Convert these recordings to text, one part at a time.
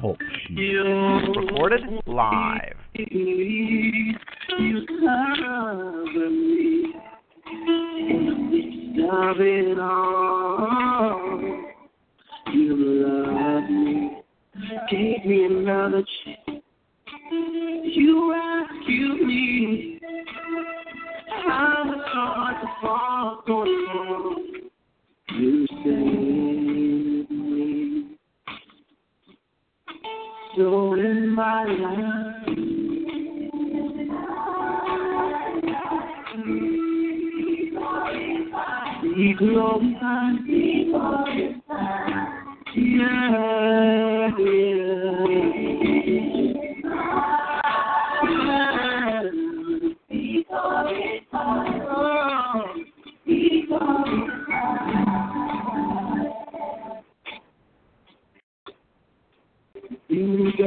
Talk Recorded live. You cover me it all. You love me, gave me another chance. You rescued me. I to fall. You saved stolen my life. Be glorified. Be glorified. Yeah, yeah.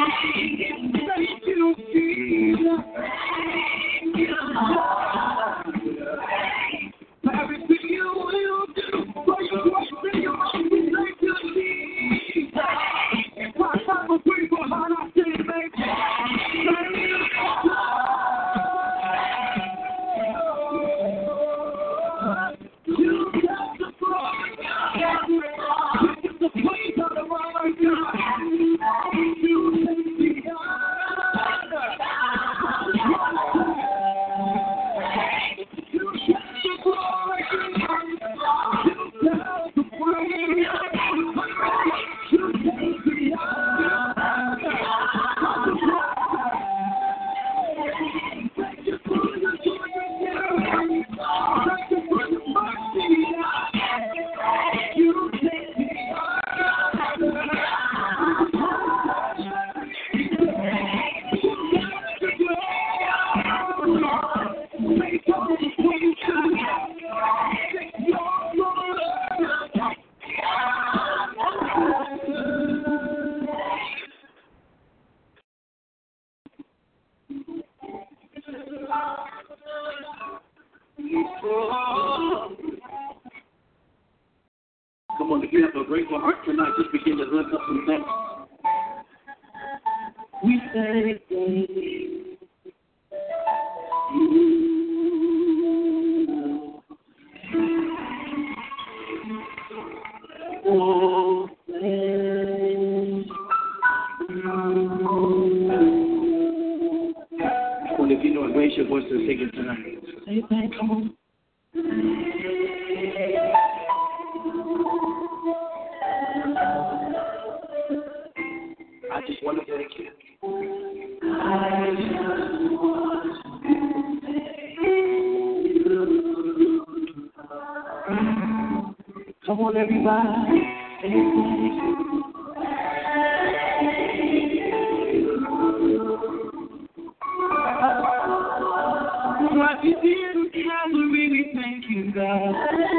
Thank you.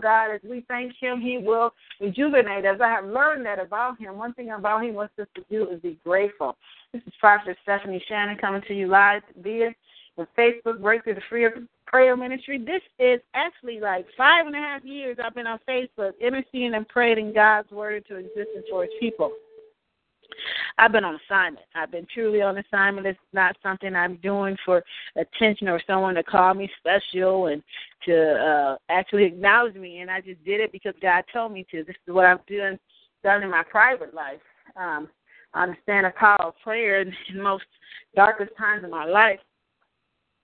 God as we thank Him, He will rejuvenate us. I have learned that about Him. One thing about Him wants us to do is be grateful. This is Prophet Stephanie Shannon coming to you live via the Facebook Breakthrough the Free Prayer Ministry. This is actually like five and a half years I've been on Facebook interceding and praying God's word into existence for His people. I've been on assignment. I've been truly on assignment. It's not something I'm doing for attention or someone to call me special and to uh actually acknowledge me. And I just did it because God told me to. This is what I'm doing done in my private life. Um, I understand the power of prayer in the most darkest times of my life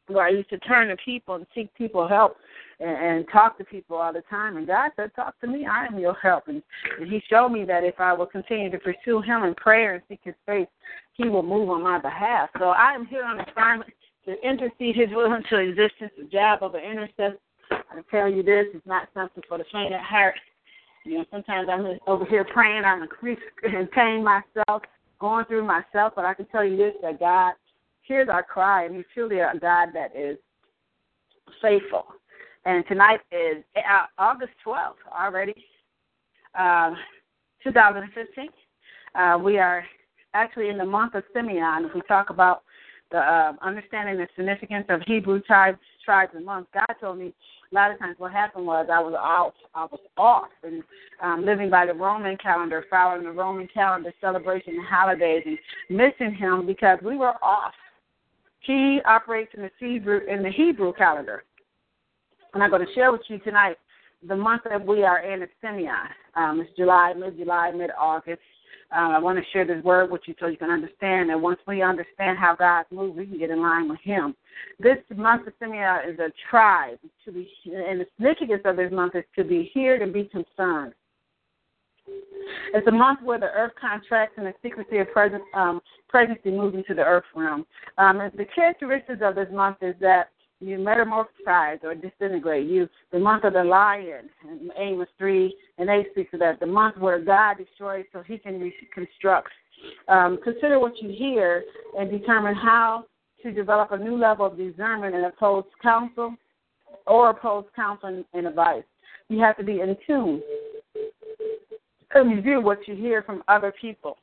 where I used to turn to people and seek people help and, talk to people all the time. And God said, Talk to me, I am your help. And, and He showed me that if I will continue to pursue Him in prayer and seek His face, He will move on my behalf. So I am here on assignment to intercede His will into existence, the job of an intercessor. I tell you this, it's not something for the faint of heart. You know, sometimes I'm over here praying, I'm in pain myself, going through myself, but I can tell you this that God hears our cry, and He's truly a God that is faithful. And tonight is uh, August 12th already, uh, 2015. Uh, we are actually in the month of Simeon. If we talk about the uh, understanding the significance of Hebrew tribes, tribes and months, God told me a lot of times what happened was I was off, I was off, and um, living by the Roman calendar, following the Roman calendar celebration and holidays, and missing Him because we were off. He operates in the Hebrew in the Hebrew calendar and I'm going to share with you tonight the month that we are in is Simeon. Um, it's July, mid July, mid August. Um, I want to share this word with you so you can understand that once we understand how God moves, we can get in line with Him. This month of Simeon is a tribe to be, and the significance of this month is to be here to be concerned. It's a month where the earth contracts and the secrecy of present, um, pregnancy moves into the earth realm. Um, the characteristics of this month is that you metamorphosize or disintegrate. You the month of the lion, and Amos three and eight speaks of that. The month where God destroys so He can reconstruct. Um, consider what you hear and determine how to develop a new level of discernment and oppose counsel or oppose counsel and advice. You have to be in tune and review what you hear from other people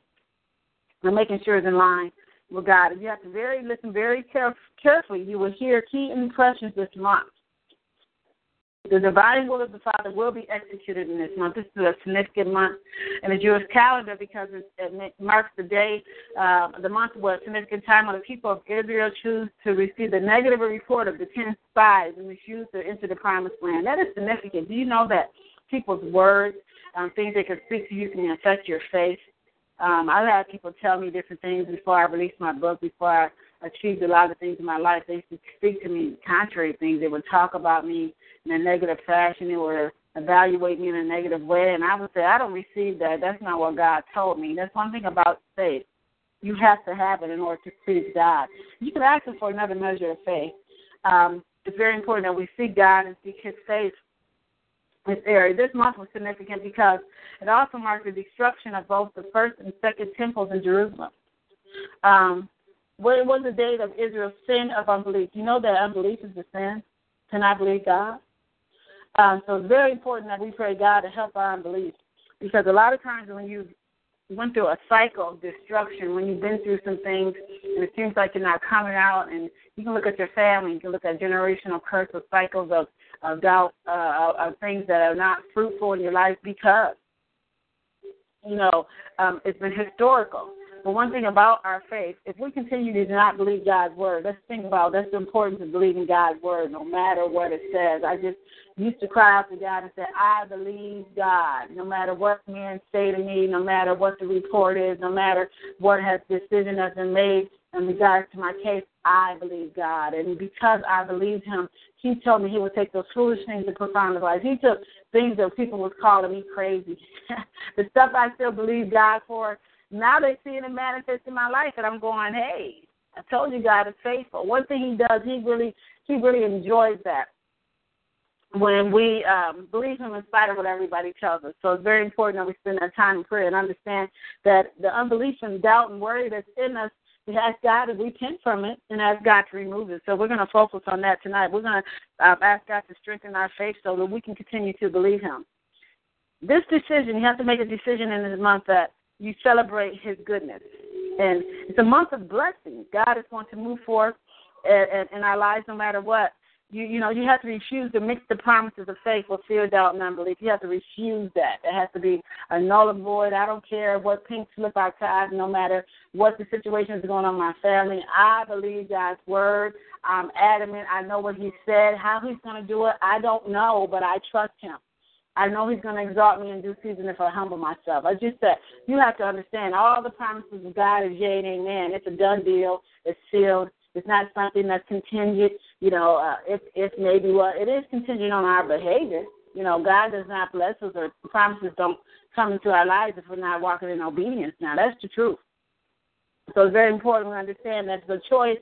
and making sure it's in line with God. If you have to very listen very caref- carefully. You will hear key impressions this month. The divine will of the Father will be executed in this month. This is a significant month in the Jewish calendar because it, marks the day, uh, the month where a significant time when the people of Israel choose to receive the negative report of the ten spies and refuse to enter the promised land. That is significant. Do you know that people's words, um, things they can speak to you, can affect your faith? Um, I've had people tell me different things before I released my book, before I achieved a lot of things in my life. They used to speak to me contrary things. They would talk about me in a negative fashion. They would evaluate me in a negative way. And I would say, I don't receive that. That's not what God told me. That's one thing about faith. You have to have it in order to please God. You can ask Him for another measure of faith. Um, it's very important that we seek God and seek His face this area. This month was significant because it also marked the destruction of both the first and second temples in Jerusalem. Um, what was the date of Israel's sin of unbelief? You know that unbelief is a sin to not believe God. Um, so it's very important that we pray God to help our unbelief because a lot of times when you went through a cycle of destruction, when you've been through some things and it seems like you're not coming out, and you can look at your family, you can look at generational curse of cycles of doubt, uh, of things that are not fruitful in your life because you know um, it's been historical. But one thing about our faith, if we continue to not believe God's word, let's think about that's the importance of believing God's word, no matter what it says. I just used to cry out to God and say, I believe God, no matter what men say to me, no matter what the report is, no matter what has decision has been made in regards to my case, I believe God. And because I believed him, he told me he would take those foolish things and profound life. He took things that people was calling me crazy. the stuff I still believe God for, now they see it manifest in my life, and I'm going, hey, I told you God is faithful. One thing He does, He really, He really enjoys that when we um, believe Him in spite of what everybody tells us. So it's very important that we spend that time in prayer and understand that the unbelief and doubt and worry that's in us ask God to repent from it and ask God to remove it. So we're going to focus on that tonight. We're going to uh, ask God to strengthen our faith so that we can continue to believe Him. This decision, you have to make a decision in this month that you celebrate His goodness. And it's a month of blessing. God is going to move forth in, in our lives no matter what. You you know you have to refuse to mix the promises of faith with fear, doubt, and unbelief. You have to refuse that. It has to be a null and void. I don't care what pink slip I tie, no matter what the situation is going on in my family. I believe God's word. I'm adamant. I know what He said. How He's going to do it, I don't know, but I trust Him. I know He's going to exalt me in due season if I humble myself. I just said you have to understand all the promises of God is yea and amen. It's a done deal. It's sealed. It's not something that's contingent. You know, uh, it's maybe well, it is contingent on our behavior. You know, God does not bless us or promises don't come into our lives if we're not walking in obedience. Now that's the truth. So it's very important we understand that the choice,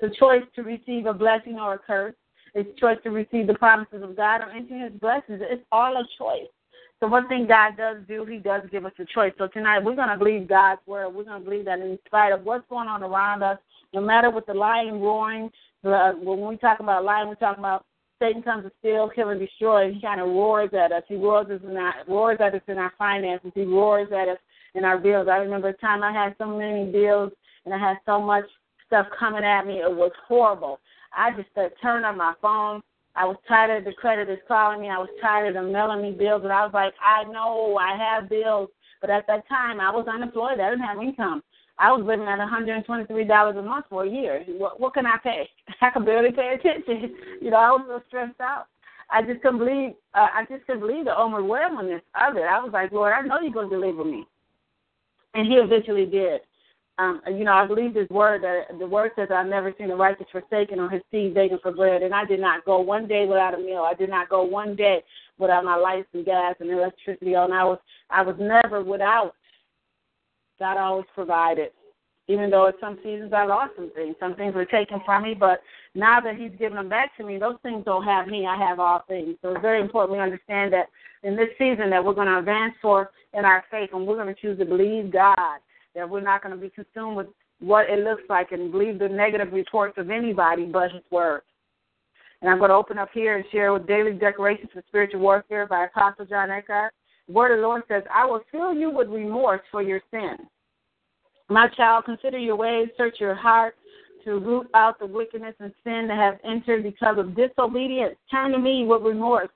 the choice to receive a blessing or a curse it's choice to receive the promises of God or enter his blessings. It's all a choice. So one thing God does do, He does give us a choice. So tonight we're going to believe God's word. We're going to believe that in spite of what's going on around us, no matter what the lion roaring, uh, when we talk about lion, we're talking about Satan comes to steal, kill, and destroy. He kind of roars at us. He roars us in our roars at us in our finances. He roars at us in our bills. I remember a time I had so many bills and I had so much stuff coming at me. It was horrible. I just started turning on my phone. I was tired of the creditors calling me. I was tired of them mailing me bills, and I was like, I know I have bills, but at that time I was unemployed. I didn't have income. I was living at $123 a month for a year. What, what can I pay? I could barely pay attention. You know, I was so stressed out. I just couldn't believe. Uh, I just couldn't believe the overwhelmingness of it. I was like, Lord, I know you're going to deliver me, and He eventually did um, you know, I believe this word that the word says I've never seen the righteous forsaken or his seed begging for bread. And I did not go one day without a meal. I did not go one day without my lights and gas and electricity on. I was I was never without. God always provided. Even though at some seasons I lost some things. Some things were taken from me, but now that he's given them back to me, those things don't have me. I have all things. So it's very important we understand that in this season that we're going to advance forth in our faith and we're going to choose to believe God that we're not going to be consumed with what it looks like and believe the negative reports of anybody but His Word. And I'm going to open up here and share with Daily Declarations for Spiritual Warfare by Apostle John Eckhardt. The Word of the Lord says, I will fill you with remorse for your sin. My child, consider your ways, search your heart to root out the wickedness and sin that have entered because of disobedience. Turn to me with remorse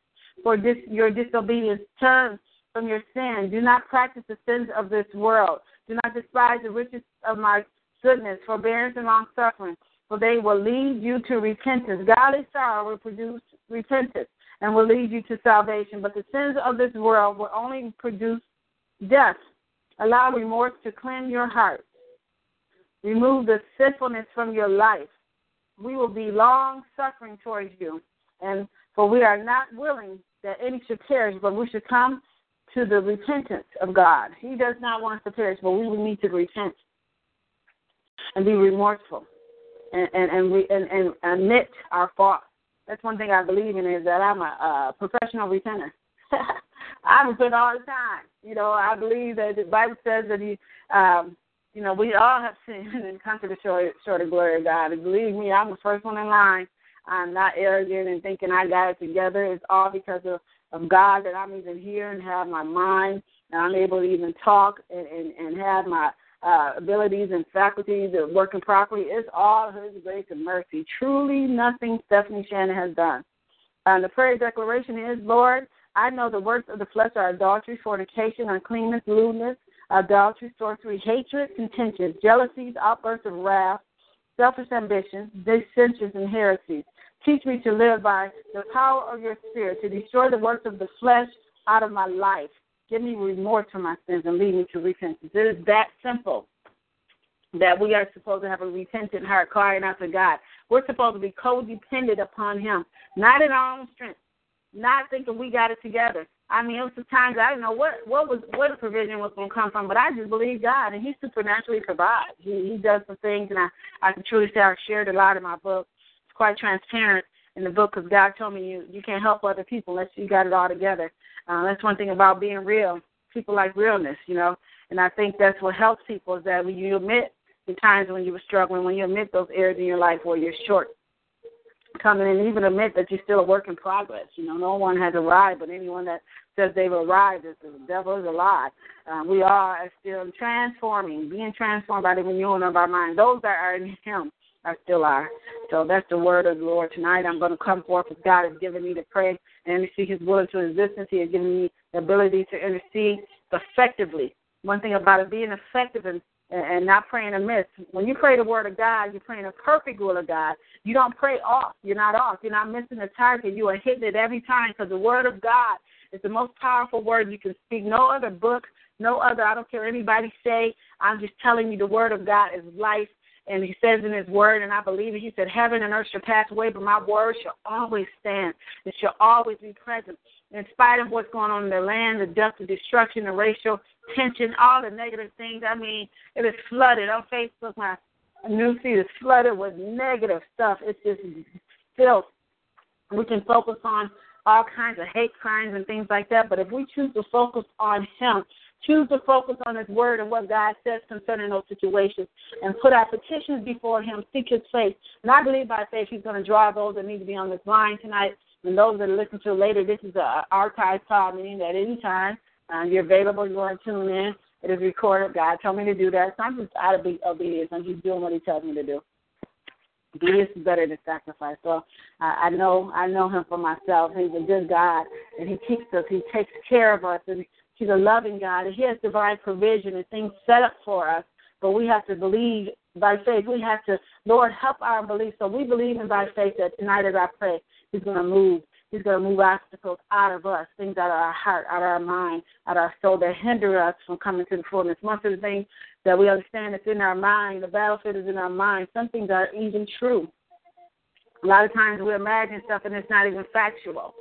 for this, your disobedience. Turn from your sin. Do not practice the sins of this world. Do not despise the riches of my goodness, forbearance, and long suffering, for they will lead you to repentance. Godly sorrow will produce repentance and will lead you to salvation. But the sins of this world will only produce death. Allow remorse to cleanse your heart. Remove the sinfulness from your life. We will be long suffering towards you. And for we are not willing that any should perish, but we should come to the repentance of God. He does not want us to perish, but we will need to repent. and be remorseful and and and, re, and, and admit our fault. That's one thing I believe in is that I'm a, a professional repenter. I repent all the time. You know, I believe that the Bible says that he, um, you know, we all have sinned and come to the short, short of glory of God. And believe me, I'm the first one in line. I'm not arrogant and thinking I got it together. It's all because of, of God that I'm even here and have my mind and I'm able to even talk and, and, and have my uh, abilities and faculties working properly. It's all His grace and mercy. Truly, nothing Stephanie Shannon has done. And the prayer declaration is, Lord, I know the works of the flesh are adultery, fornication, uncleanness, lewdness, adultery, sorcery, hatred, contention, jealousies, outbursts of wrath, selfish ambitions, dissensions, and heresies. Teach me to live by the power of your spirit, to destroy the works of the flesh out of my life. Give me remorse for my sins and lead me to repentance. It is that simple that we are supposed to have a repentant heart crying out to God. We're supposed to be codependent upon Him, not in our own strength, not thinking we got it together. I mean, it was the times I didn't know what what was where the provision was going to come from, but I just believe God, and He supernaturally provides. He He does some things, and I I can truly say I shared a lot in my book. It's quite transparent in the book because God told me you you can't help other people unless you got it all together. Uh, that's one thing about being real. People like realness, you know, and I think that's what helps people is that when you admit the times when you were struggling, when you admit those areas in your life where you're short coming and even admit that you're still a work in progress. You know, no one has arrived, but anyone that says they've arrived is the devil is a lie. Uh, we are still transforming, being transformed by the renewing of our mind. Those that are in Him are still are. So that's the word of the Lord tonight. I'm going to come forth as God has given me to pray and intercede His will into existence. He has given me the ability to intercede effectively. One thing about it being effective in and not praying amiss. When you pray the word of God, you're praying a perfect will of God. You don't pray off. You're not off. You're not missing the target. You are hitting it every time because the word of God is the most powerful word you can speak. No other book, no other, I don't care anybody say. I'm just telling you the word of God is life. And he says in his word, and I believe it, he said, Heaven and earth shall pass away, but my word shall always stand. It shall always be present. In spite of what's going on in the land, the death, the destruction, the racial tension, all the negative things. I mean, it is flooded on Facebook. My news feed is flooded with negative stuff. It's just filth. We can focus on all kinds of hate crimes and things like that, but if we choose to focus on Him, choose to focus on His Word and what God says concerning those situations, and put our petitions before Him, seek His face. And I believe by faith He's going to draw those that need to be on this line tonight. And those that listen to later, this is an archive call, meaning that any time uh, you're available. You want to tune in. It is recorded. God told me to do that. So I'm just out of obedience. I'm just doing what He tells me to do. Obedience is better than sacrifice. So uh, I know I know Him for myself. He's a good God, and He keeps us. He takes care of us, and He's a loving God, and He has divine provision and things set up for us. But we have to believe by faith. We have to, Lord, help our belief. So we believe in by faith that tonight as I pray, He's going to move He's going to move obstacles out of us, things out of our heart, out of our mind, out of our soul that hinder us from coming to the fullness. Most of the things that we understand is in our mind, the battlefield is in our mind. Some things are even true. A lot of times we imagine stuff and it's not even factual.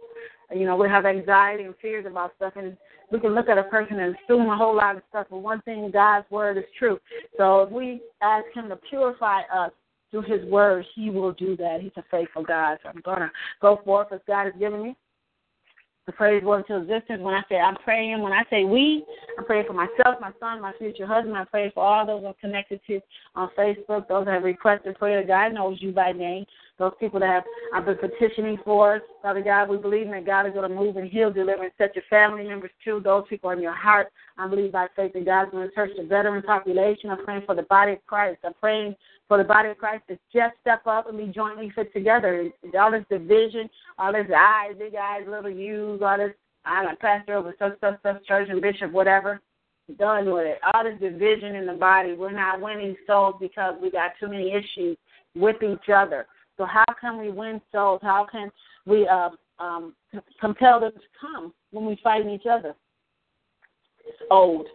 You know, we have anxiety and fears about stuff, and we can look at a person and assume a whole lot of stuff. But one thing, God's word is true. So if we ask Him to purify us through his word, he will do that. He's a faithful God. So I'm to go forth as God has given me. The praise will to existence. When I say I'm praying, when I say we, I'm praying for myself, my son, my future husband. I pray for all those I'm connected to on Facebook, those that have requested prayer. God knows you by name. Those people that have I've been petitioning for. Father God, we believe that God is going to move and heal, deliver, and set your family members too. Those people in your heart. I believe by faith that God's going to touch the veteran population. I'm praying for the body of Christ. I'm praying for the body of Christ to just step up and be jointly fit together. All this division, all this eyes, big eyes, little U's, all this, I'm a pastor over such, such, such church and bishop, whatever. Done with it. All this division in the body. We're not winning souls because we got too many issues with each other. So how can we win souls? How can we uh, um, compel them to come when we fight each other? It's old.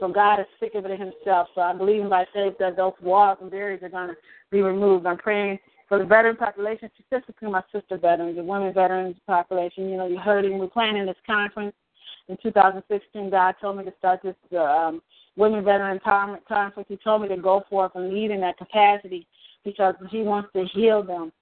So God is sick of it himself. So I'm believing by faith that those walls and barriers are going to be removed. I'm praying for the veteran population, specifically my sister veterans, the women veterans population. You know, you're hurting. We're planning this conference in 2016. God told me to start this uh, um, Women Veteran Empowerment Conference. He told me to go forth and lead in that capacity because he wants to heal them.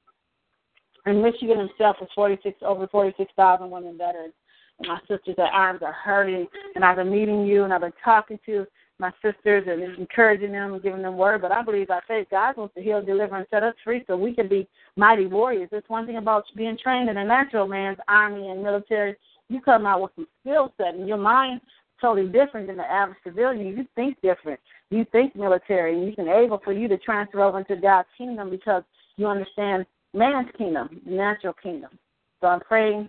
In Michigan himself is 46 over 46,000 women veterans. And my sisters' at arms are hurting. And I've been meeting you and I've been talking to my sisters and encouraging them and giving them word. But I believe by faith God wants to heal, deliver, and set us free so we can be mighty warriors. It's one thing about being trained in a natural man's army and military. You come out with some skill set and your mind totally different than the average civilian. You think different. You think military. And it's able for you to transfer over into God's kingdom because you understand man's kingdom, natural kingdom. So I'm praying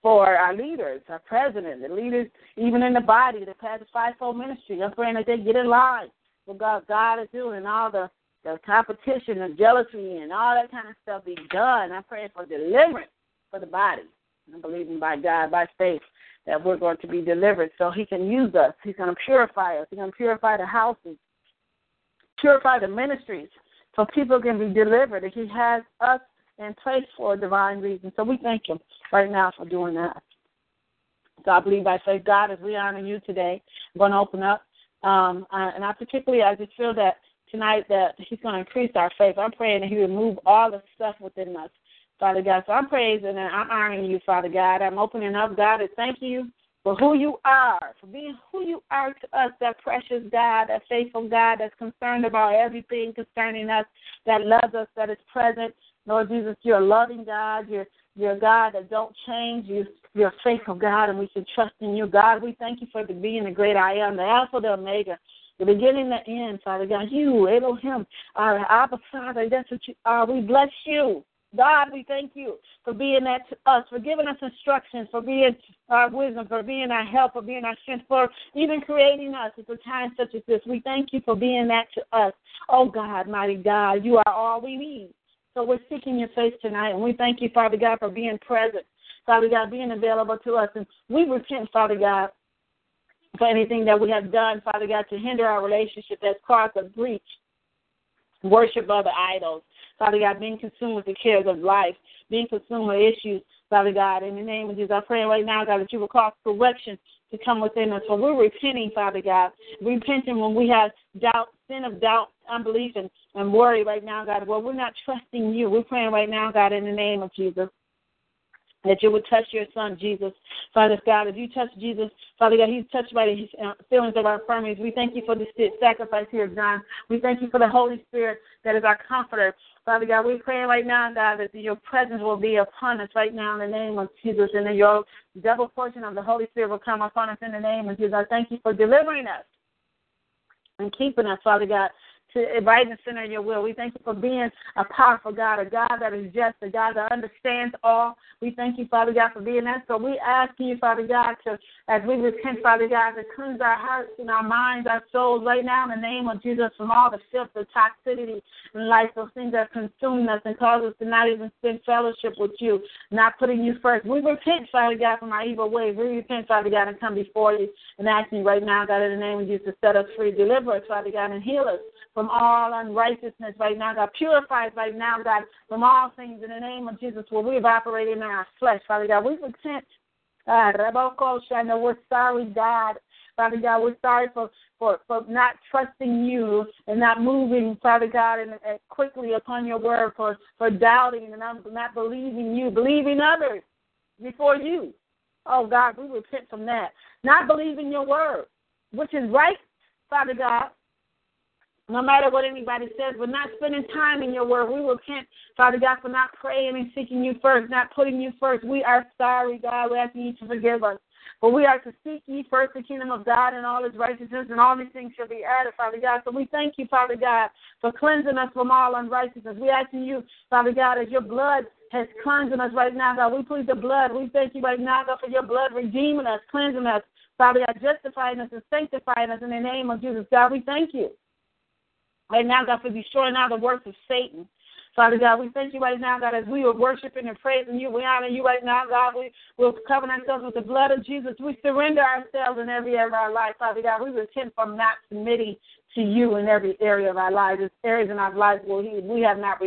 for our leaders, our president, the leaders, even in the body, the past fivefold ministry. I'm praying that they get in line with God, God is doing and all the, the competition and jealousy and all that kind of stuff be done. I'm praying for deliverance for the body. I'm believing by God, by faith, that we're going to be delivered so He can use us. He's going to purify us. He's going to purify the houses, purify the ministries so people can be delivered. He has us in place for a divine reason. So we thank Him right now for doing that. So I believe by faith, God, as we honor you today, I'm going to open up. Um, uh, and I particularly, I just feel that tonight that He's going to increase our faith. I'm praying that He will move all the stuff within us, Father God. So I'm praising and I'm honoring you, Father God. I'm opening up, God, and thank you for who you are, for being who you are to us, that precious God, that faithful God that's concerned about everything concerning us, that loves us, that is present, Lord Jesus, you're a loving God. You're you're a God that don't change. You you're a faithful God, and we should trust in you, God. We thank you for the being the great I am, the Alpha, the Omega, the beginning, the end, Father God. You, Elohim, our Abba Father. That's what you are. We bless you. God, we thank you for being that to us, for giving us instructions, for being our wisdom, for being our help, for being our strength, for even creating us at a time such as this. We thank you for being that to us. Oh God, mighty God, you are all we need. So we're seeking your face tonight, and we thank you, Father God, for being present, Father God, being available to us. And we repent, Father God, for anything that we have done, Father God, to hinder our relationship that's caused a breach, worship other idols. Father God, being consumed with the cares of life, being consumed with issues, Father God, in the name of Jesus, I pray right now, God, that you will cause correction to come within us. For we're repenting, Father God. Repenting when we have doubt, sin of doubt, unbelief, and, and worry right now, God. Well, we're not trusting you. We're praying right now, God, in the name of Jesus that you would touch your son, Jesus. Father God, if you touch Jesus, Father God, he's touched by the uh, feelings of our infirmities. We thank you for this sacrifice here, John. We thank you for the Holy Spirit that is our comforter. Father God, we pray right now, God, that your presence will be upon us right now in the name of Jesus, and that your double portion of the Holy Spirit will come upon us in the name of Jesus. I thank you for delivering us and keeping us, Father God to right in the center of your will. We thank you for being a powerful God, a God that is just, a God that understands all. We thank you, Father God, for being that. So we ask you, Father God, to as we repent, Father God, to cleanse our hearts and our minds, our souls right now in the name of Jesus from all the filth, the toxicity in life, those things that consume us and cause us to not even spend fellowship with you, not putting you first. We repent, Father God, from our evil ways. We repent, Father God, and come before you and ask you right now, God, in the name of Jesus, to set us free, deliver us, Father God, and heal us from all unrighteousness right now, God. Purify us right now, God, from all things in the name of Jesus where we've operated in our flesh, Father God. We repent. God, we're sorry, God. Father God, we're sorry for, for, for not trusting you and not moving, Father God, and, and quickly upon your word, for, for doubting and not, not believing you, believing others before you. Oh, God, we repent from that. Not believing your word, which is right, Father God, no matter what anybody says, we're not spending time in your word. We repent, Father God, for not praying and seeking you first, not putting you first. We are sorry, God. We ask you to forgive us. But we are to seek ye first the kingdom of God and all his righteousness, and all these things shall be added, Father God. So we thank you, Father God, for cleansing us from all unrighteousness. We ask you, Father God, as your blood has cleansed us right now, God. We plead the blood. We thank you right now, God, for your blood redeeming us, cleansing us, Father God, justifying us and sanctifying us in the name of Jesus. God, we thank you. Right now, God, for destroying all the works of Satan. Father God, we thank you right now, God, as we are worshiping and praising you. We honor you right now, God. We will cover ourselves with the blood of Jesus. We surrender ourselves in every area of our life, Father God. We repent from not submitting to you in every area of our lives. There's areas in our lives where we, have not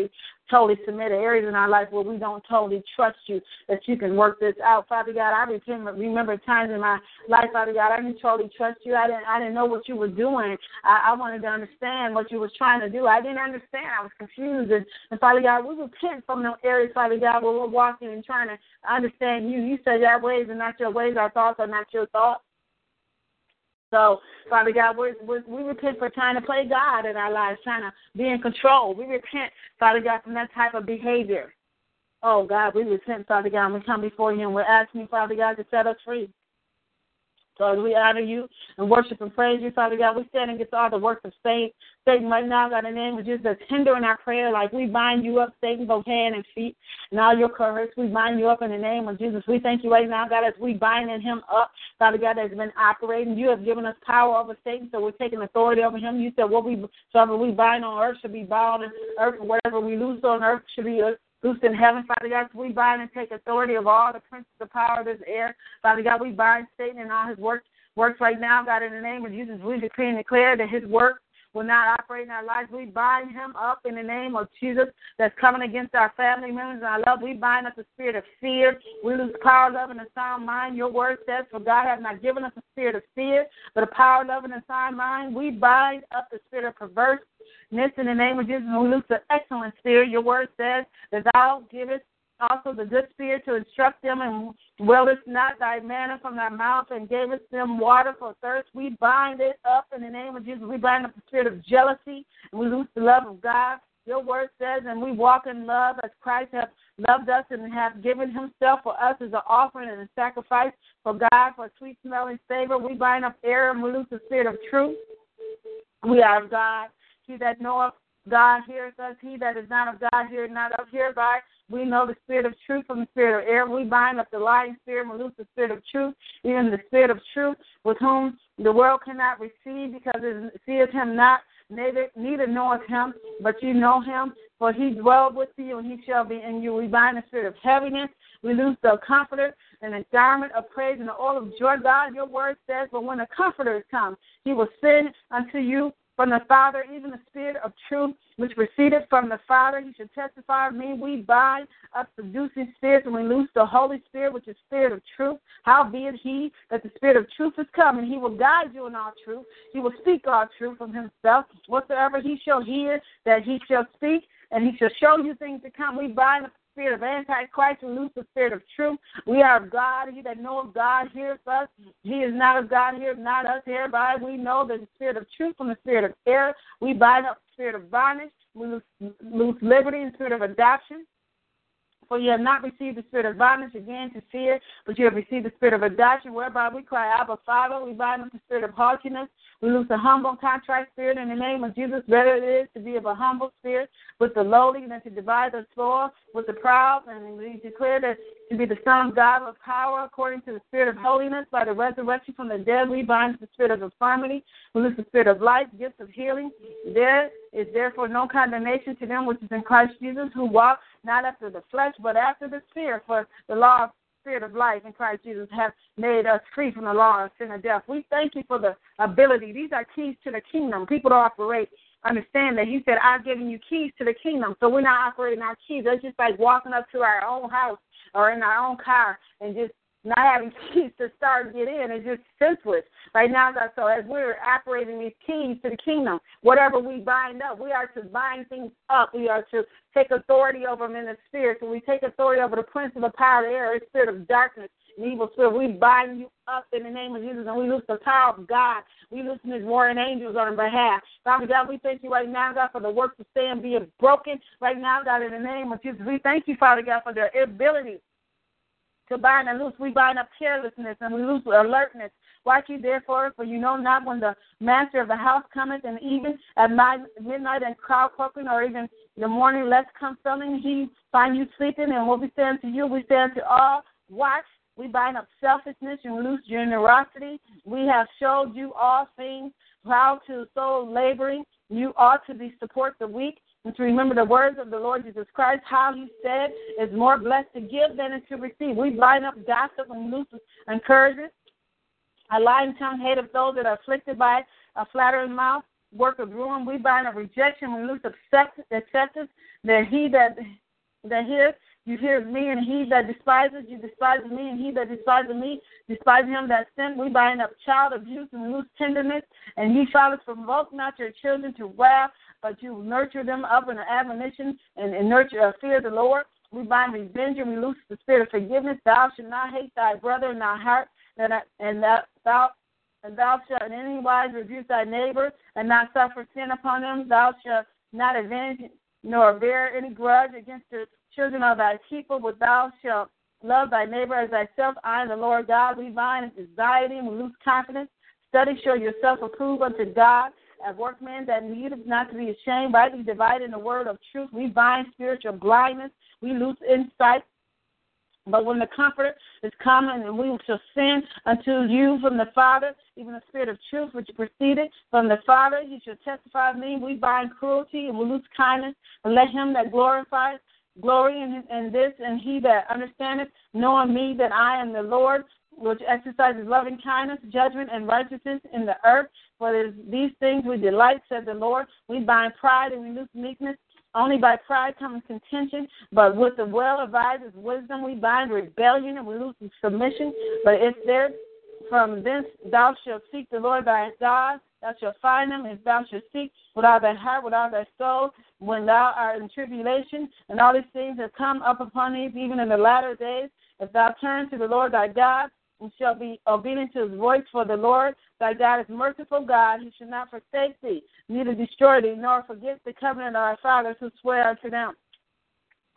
totally submitted, areas in our life where we don't totally trust you that you can work this out. Father God, I remember, remember times in my life, Father God, I didn't totally trust you. I didn't I didn't know what you were doing. I, I wanted to understand what you were trying to do. I didn't understand. I was confused. And, and Father God, we repent from those areas, Father God, where we're walking and trying to understand you. You said our ways are not your ways, our thoughts are not your thoughts. So, Father God, we're, we're, we repent for trying to play God in our lives, trying to be in control. We repent, Father God, from that type of behavior. Oh, God, we repent, Father God, and we come before you and we're asking Father God, to set us free. So we honor you and worship and praise you, Father God, we stand against all the works of Satan. Satan right now, God, in the name of Jesus, hindering our prayer. Like we bind you up, Satan, both hand and feet, and all your courage. We bind you up in the name of Jesus. We thank you right now, God, as we bind him up, Father God, that's been operating. You have given us power over Satan, so we're taking authority over him. You said what we, whatever we bind on earth should be bound on earth, whatever we loose on earth should be loose in heaven, Father God. we bind and take authority of all the princes of power of this air. Father God, we bind Satan and all his works works right now, God, in the name of Jesus. We decree and declare that his work will not operate in our lives. We bind him up in the name of Jesus that's coming against our family members and our love. We bind up the spirit of fear. We lose power, love, and a sound mind. Your word says, For God has not given us a spirit of fear, but a power, love, and a sound mind. We bind up the spirit of in the name of Jesus. We lose the excellent spirit. Your word says that thou givest also the good spirit to instruct them, and willest not thy manna from thy mouth, and gavest them water for thirst. We bind it up in the name of Jesus. We bind up the spirit of jealousy, and we lose the love of God. Your word says, and we walk in love as Christ hath loved us and hath given himself for us as an offering and a sacrifice for God for sweet smelling savor. We bind up error and we lose the spirit of truth. We are God. He that knoweth God hears us. He that is not of God hears not of hereby. We know the spirit of truth from the spirit of error. We bind up the lying spirit and loose the spirit of truth, even the spirit of truth, with whom the world cannot receive because it seeth him not, neither, neither knoweth him, but you know him, for he dwelled with you and he shall be in you. We bind the spirit of heaviness. We loose the comforter and the garment of praise and the oil of joy. God, your word says, but when the comforter comes, he will send unto you from the Father, even the Spirit of truth, which proceeded from the Father. He should testify of me. We bind up seducing spirits and we loose the Holy Spirit, which is Spirit of truth. Howbeit he that the Spirit of truth is coming, he will guide you in all truth. He will speak all truth from himself. Whatsoever he shall hear, that he shall speak, and he shall show you things to come. We bind up spirit of Antichrist and loose the spirit of truth. We are of God. He that knoweth God hears us. He is not of God, hears not us. Hereby we know the spirit of truth from the spirit of error. We bind up the spirit of bondage. We lose, lose liberty and spirit of adoption. For you have not received the spirit of bondage again to fear, but you have received the spirit of adoption, whereby we cry, Abba, Father. We bind up the spirit of haughtiness. We lose the humble, contrite spirit in the name of Jesus. Better it is to be of a humble spirit with the lowly than to divide the spoil with the proud. And we declare that to be the Son of God of power according to the Spirit of holiness by the resurrection from the dead. We bind the spirit of infirmity. We lose the spirit of life, gifts of healing. There is therefore no condemnation to them which is in Christ Jesus, who walk not after the flesh, but after the Spirit. For the law of Spirit of life in Christ Jesus have made us free from the law of sin and death. We thank you for the ability. These are keys to the kingdom. People don't operate understand that he said, I've given you keys to the kingdom. So we're not operating our keys. That's just like walking up to our own house or in our own car and just not having keys to start get in is just senseless. Right now, so as we're operating these keys to the kingdom, whatever we bind up, we are to bind things up. We are to take authority over them in the spirit. So we take authority over the prince of the power of the air, the spirit of darkness, and evil spirit. We bind you up in the name of Jesus, and we lose the power of God. We loosen his warring angels on behalf. Father God, we thank you right now, God, for the works of stand being broken right now, God, in the name of Jesus. We thank you, Father God, for their ability to bind and loose. We bind up carelessness and we lose alertness. Watch ye therefore, for you know not when the master of the house cometh, and even at midnight and crowd croaking, or even the morning lest come he find you sleeping. And what we say unto you, we say unto all, watch. We bind up selfishness and loose generosity. We have showed you all things, proud to soul laboring. You ought to be support the weak to remember the words of the Lord Jesus Christ, how he said, is more blessed to give than to receive. We bind up gossip and loose encouragement. A lying tongue hate of those that are afflicted by a flattering mouth. work of ruin. We bind up rejection. We lose acceptance. That he that that hears you hear me, and he that despises you despises me, and he that despises me despises him that sent. We bind up child abuse and loose tenderness. And ye fathers provoke not your children to wrath, but you nurture them up in an admonition and, and nurture uh, fear of the Lord. We bind revenge and we loose the spirit of forgiveness. Thou shalt not hate thy brother in thy heart, and that thou and thou shalt in any wise rebuke thy neighbor, and not suffer sin upon them. Thou shalt not avenge nor bear any grudge against the children of thy people, but thou shalt love thy neighbor as thyself. I am the Lord God. We bind anxiety and we lose confidence. Study, show yourself approved unto God. As workmen that need not to be ashamed, rightly dividing the word of truth. We bind spiritual blindness. We lose insight. But when the Comforter is coming, and we shall send unto you from the Father, even the Spirit of truth which proceeded from the Father, he shall testify of me. We bind cruelty and we lose kindness, and let him that glorifies glory in, in this, and he that understandeth, knowing me that I am the Lord, which exercises loving kindness, judgment, and righteousness in the earth. For these things we delight, said the Lord. We bind pride and we lose meekness. Only by pride comes contention, but with the well advised wisdom we bind rebellion and we lose submission. But if there from thence thou shalt seek the Lord thy God, thou shalt find him, if thou shalt seek with all thy heart, with all thy soul, when thou art in tribulation, and all these things have come up upon thee, even in the latter days, if thou turn to the Lord thy God, and shall be obedient to his voice, for the Lord thy God is merciful God, he shall not forsake thee, neither destroy thee, nor forget the covenant of our fathers who swear unto them.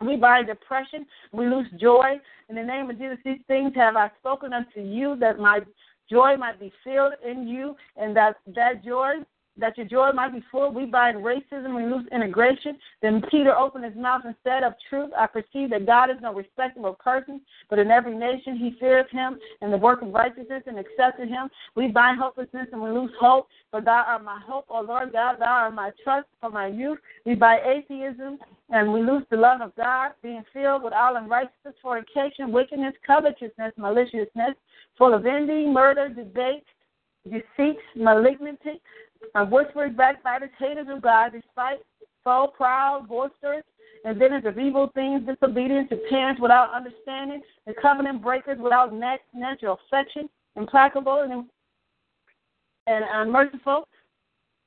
We bind depression, we lose joy. In the name of Jesus, these things have I spoken unto you, that my joy might be filled in you, and that that joy that your joy might be full. We bind racism, we lose integration. Then Peter opened his mouth and said, Of truth, I perceive that God is no respecter of persons, but in every nation he fears him and the work of righteousness and accepted him. We bind hopelessness and we lose hope. For thou art my hope, O Lord God, thou art my trust for my youth. We bind atheism and we lose the love of God, being filled with all unrighteousness, fornication, wickedness, covetousness, maliciousness, full of envy, murder, debate, deceit, malignity, of whispering backbiters, haters of God, despite foe, proud, boisterous, and then of evil things, disobedient to parents without understanding, the covenant breakers without natural affection, implacable and, and unmerciful,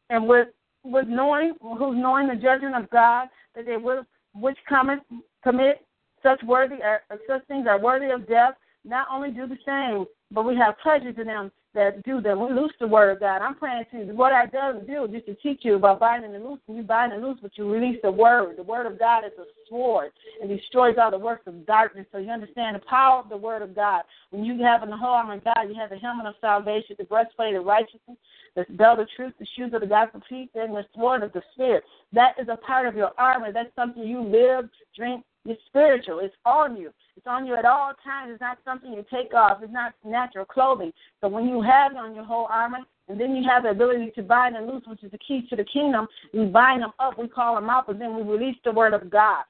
and with with knowing who's knowing the judgment of God that they will which commit commit such worthy uh, such things are worthy of death, not only do the same, but we have pleasure to them that do that. We loose the word of God. I'm praying to what I does do just to teach you about binding and loosing. You bind and loose, but you release the word. The word of God is a sword and destroys all the works of darkness. So you understand the power of the word of God. When you have the whole armor of God, you have the helmet of salvation, the breastplate of righteousness, the belt of truth, the shoes of the gospel peace, and the sword of the spirit. That is a part of your armor. That's something you live, drink, it's spiritual. It's on you. It's on you at all times. It's not something you take off. It's not natural clothing. So when you have it on your whole armor, and then you have the ability to bind and loose, which is the key to the kingdom, we bind them up, we call them out, but then we release the word of God.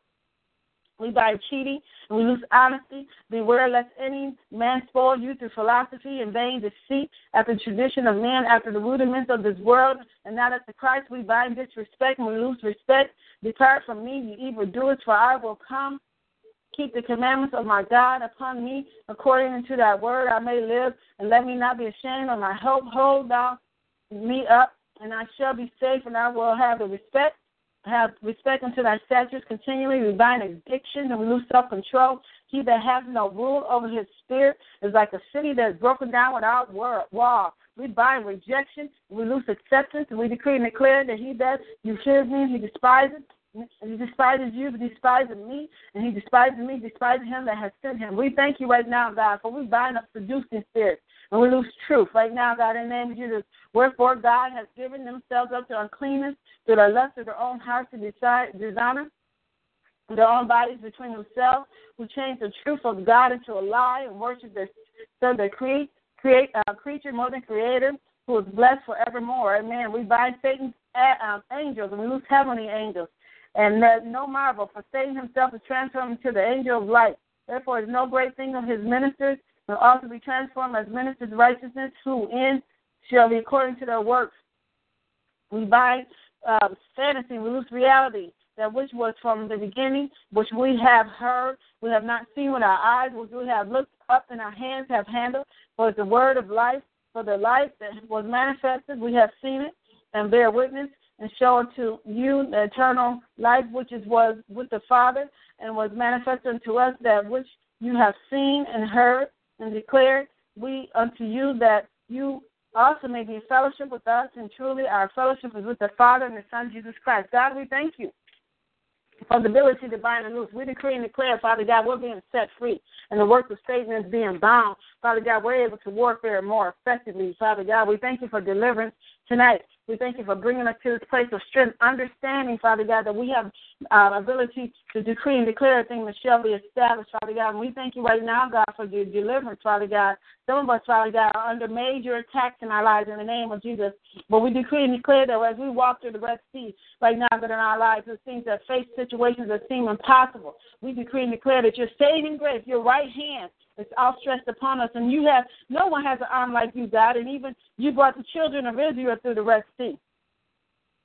We bind cheating and we lose honesty. Beware lest any man spoil you through philosophy and vain deceit, after the tradition of men, after the rudiments of this world, and not after Christ. We bind disrespect and we lose respect. Depart from me, you evildoers, for I will come. Keep the commandments of my God upon me, according to that word I may live, and let me not be ashamed of my hope. Hold thou me up, and I shall be safe, and I will have the respect have respect unto thy statutes continually. We bind addiction and we lose self control. He that has no rule over his spirit is like a city that is broken down without wall. We bind rejection, we lose acceptance, and we decree and declare that he that you hears me, he despises. He despises you, but despises me, and he despises me, despises him that has sent him. We thank you right now, God, for we bind up seducing spirits and we lose truth right now, God, in the name of Jesus. Wherefore, God has given themselves up to uncleanness, to the lust of their own hearts to decide, dishonor their own bodies between themselves, who change the truth of God into a lie and worship their so they create create a creature more than creator, who is blessed forevermore. Amen. We bind Satan's um, angels and we lose heavenly angels. And no marvel, for Satan himself is transformed into the angel of light. Therefore, is no great thing of his ministers will also be transformed as ministers of righteousness, who in shall be according to their works. We bind uh, fantasy, we lose reality, that which was from the beginning, which we have heard, we have not seen with our eyes, which we have looked up and our hands have handled. For the word of life, for the life that was manifested, we have seen it and bear witness and show unto you the eternal life which is was with the Father and was manifested unto us that which you have seen and heard and declared we unto you that you also may be in fellowship with us and truly our fellowship is with the Father and the Son Jesus Christ. God, we thank you for the ability to bind and loose. We decree and declare, Father God, we're being set free, and the work of Satan is being bound. Father God, we're able to warfare more effectively. Father God, we thank you for deliverance tonight. We thank you for bringing us to this place of strength, understanding, Father God, that we have uh, ability to decree and declare a thing that shall be established, Father God. And we thank you right now, God, for your deliverance, Father God. Some of us, Father God, are under major attacks in our lives in the name of Jesus. But we decree and declare that as we walk through the Red Sea right now, that in our lives, it seems that face situations that seem impossible. We decree and declare that your saving grace, your right hand, is outstretched upon us. And you have no one has an arm like you, God. And even you brought the children of Israel through the Red Sea.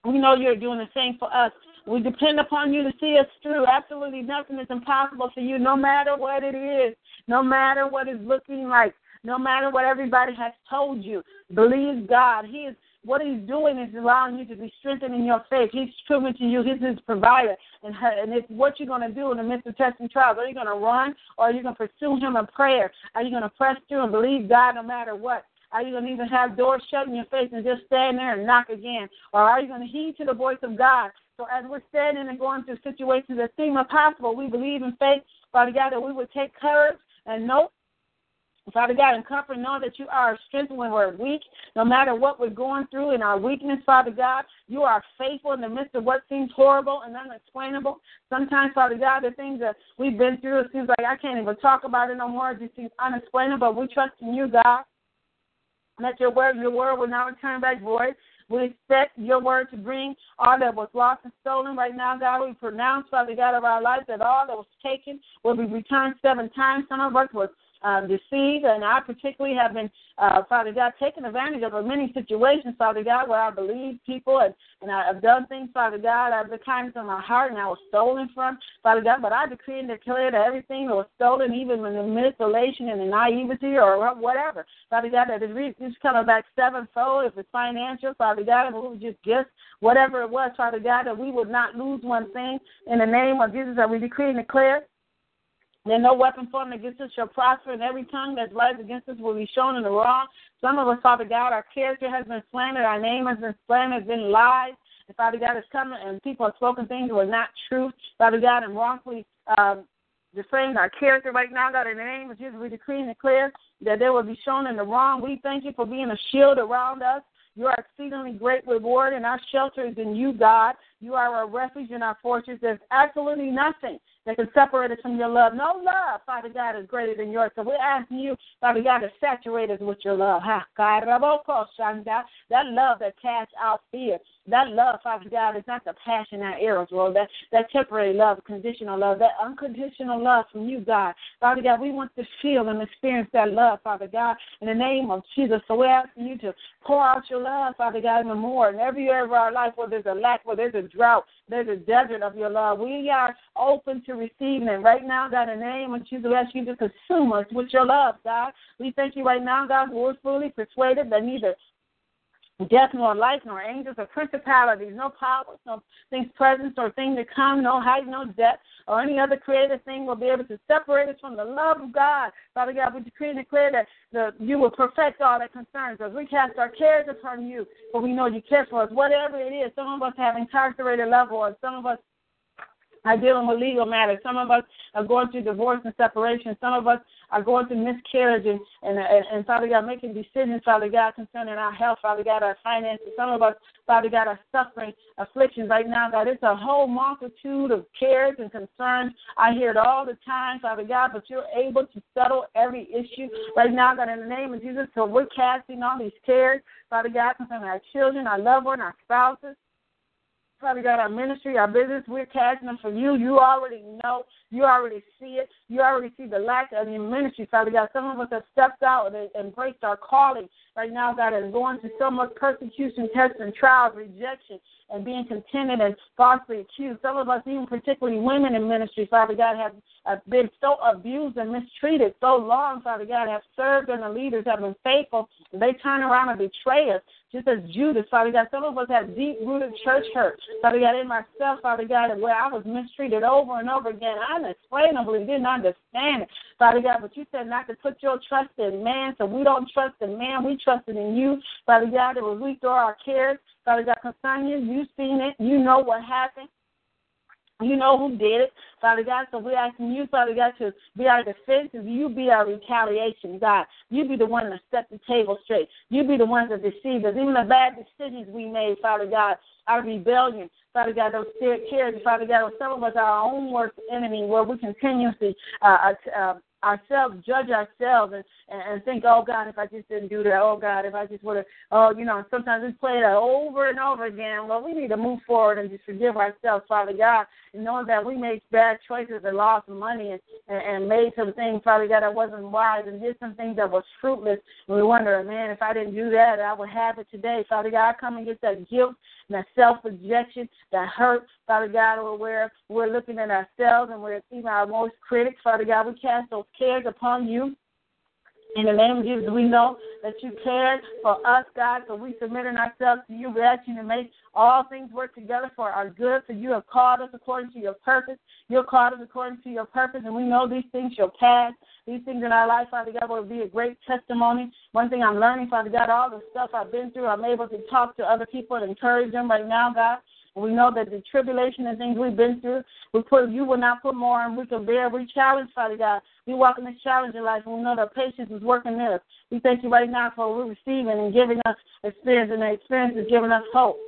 We know you're doing the same for us. We depend upon you to see us through. Absolutely nothing is impossible for you, no matter what it is, no matter what it's looking like, no matter what everybody has told you. Believe God. He is what he's doing is allowing you to be strengthened in your faith. He's proving to you he's his provider. And, and it's what you're going to do in the midst of testing trials. Are you going to run or are you going to pursue him in prayer? Are you going to press through and believe God no matter what? Are you going to even have doors shut in your face and just stand there and knock again? Or are you going to heed to the voice of God? So as we're standing and going through situations that seem impossible, we believe in faith, Father God, that we would take courage and know Father God, and comfort, know that you are our strength when we're weak, no matter what we're going through in our weakness, Father God. You are faithful in the midst of what seems horrible and unexplainable. Sometimes, Father God, the things that we've been through, it seems like I can't even talk about it no more. It just seems unexplainable. But we trust in you, God. Let your word, your word will not return back void. We expect your word to bring all that was lost and stolen right now, God. We pronounce, Father God, of our lives that all that was taken will be returned seven times. Some of us was um, deceived, and I particularly have been, uh, Father God, taken advantage of in many situations, Father God, where I believe people and, and I've done things, Father God, out of the kindness of my heart, and I was stolen from, Father God. But I decree and declare that everything that was stolen, even in the manipulation and the naivety or whatever, Father God, that it's coming back sevenfold. If it's financial, Father God, if it was just gifts, whatever it was, Father God, that we would not lose one thing in the name of Jesus, that we decree and declare then no weapon formed against us shall prosper, and every tongue that rises against us will be shown in the wrong. Some of us, Father God, our character has been slandered, our name has been slandered, been lies. And Father God has come and people have spoken things that were not true. Father God, and wrongfully um, defamed our character right now, God, in the name of Jesus, we decree and declare that they will be shown in the wrong. We thank you for being a shield around us. You are exceedingly great reward, and our shelter is in you, God. You are our refuge and our fortress. There's absolutely nothing that can separate us from your love. No love, Father God, is greater than yours. So we're asking you, Father God, to saturate us with your love. That love that casts out fear. That love, Father God, is not the passion that arrows, Lord. That, that temporary love, conditional love, that unconditional love from you, God. Father God, we want to feel and experience that love, Father God, in the name of Jesus. So we're asking you to pour out your love, Father God, even more in every area of our life where there's a lack, where there's a drought, there's a desert of your love. We are open to receiving it right now, God, in the name of Jesus. We ask you to consume us with your love, God. We thank you right now, God, we're fully persuaded that neither death nor life nor angels or principalities, no powers, no things present or things to come, no height, no depth, or any other created thing will be able to separate us from the love of God. Father God, we decree and declare that the, you will perfect all that concerns us. We cast our cares upon you, for we know you care for us. Whatever it is, some of us have incarcerated loved ones, some of us are dealing with legal matters. Some of us are going through divorce and separation. Some of us are going through miscarriage and, and, and, and Father God, making decisions, Father God, concerning our health, Father God, our finances. Some of us, Father God, are suffering afflictions right now, God. It's a whole multitude of cares and concerns. I hear it all the time, Father God, but you're able to settle every issue right now, God, in the name of Jesus. So we're casting all these cares, Father God, concerning our children, our loved ones, our spouses Father God, our ministry, our business, we're casting them for you. You already know. You already see it. You already see the lack of your ministry, Father God. Some of us have stepped out and embraced our calling. Right now, God, is going through so much persecution, tests, and trials, rejection, and being contented and falsely accused. Some of us, even particularly women in ministry, Father God, have, have been so abused and mistreated so long, Father God, have served and the leaders have been faithful. They turn around and betray us just as Judas, Father God. Some of us have deep rooted church hurt, Father God, in myself, Father God, where I was mistreated over and over again. I unexplainably didn't understand it, Father God, but you said not to put your trust in man, so we don't trust in man, we trusted in you, Father God, that was we throw our cares, Father God, concerning you. You've seen it, you know what happened. You know who did it, Father God. So we're asking you, Father God, to be our defense and you be our retaliation, God. You be the one to set the table straight. You be the ones that deceive us. Even the bad decisions we made, Father God, our rebellion, Father God, those cares, Father God, some of us are our own worst enemy where we continuously uh, uh, ourselves, judge ourselves, and, and think, oh God, if I just didn't do that, oh God, if I just would have, oh, you know, sometimes we play that over and over again. Well, we need to move forward and just forgive ourselves, Father God, and knowing that we made bad choices and lost money and, and, and made some things, Father God, that wasn't wise and did some things that was fruitless. And we wonder, man, if I didn't do that, I would have it today. Father God, I come against that guilt and that self rejection, that hurt, Father God, where we're looking at ourselves and we're even our most critics, Father God, we cast those cares upon you. In the name of Jesus, we know that you cared for us, God, so we submitting ourselves to you. We ask you to make all things work together for our good, for you have called us according to your purpose. You have called us according to your purpose, and we know these things shall pass. These things in our life, Father God, will be a great testimony. One thing I'm learning, Father God, all the stuff I've been through, I'm able to talk to other people and encourage them right now, God. We know that the tribulation and things we've been through, we put you will not put more and we can bear. We challenge, Father God. We walk in this challenge in life and we know that patience is working in us. We thank you right now for we're receiving and giving us experience and the experience is giving us hope.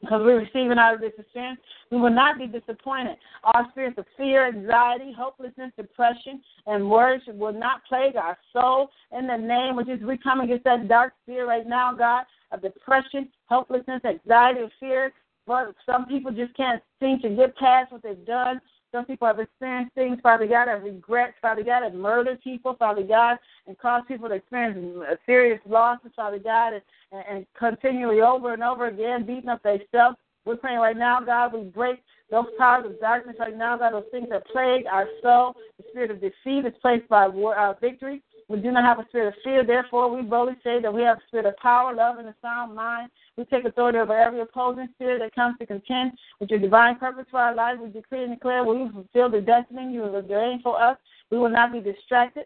Because we're receiving out of this experience, we will not be disappointed. Our spirits of fear, anxiety, hopelessness, depression, and worry will not plague our soul. In the name of Jesus, we come against that dark spirit right now, God, of depression, hopelessness, anxiety, and fear, but some people just can't seem to get past what they've done. Some people have experienced things, Father God, have regrets, Father God, have murdered people, Father God, and caused people to experience serious losses, Father God, and, and continually over and over again beating up themselves. We're praying right now, God, we break those powers of darkness right now, God, those things that plague our soul. The spirit of defeat is placed by war, our victory. We do not have a spirit of fear. Therefore, we boldly say that we have a spirit of power, love, and a sound mind. We take authority over every opposing spirit that comes to contend with your divine purpose for our lives. We decree and declare we will fulfill the destiny you have ordained for us. We will not be distracted.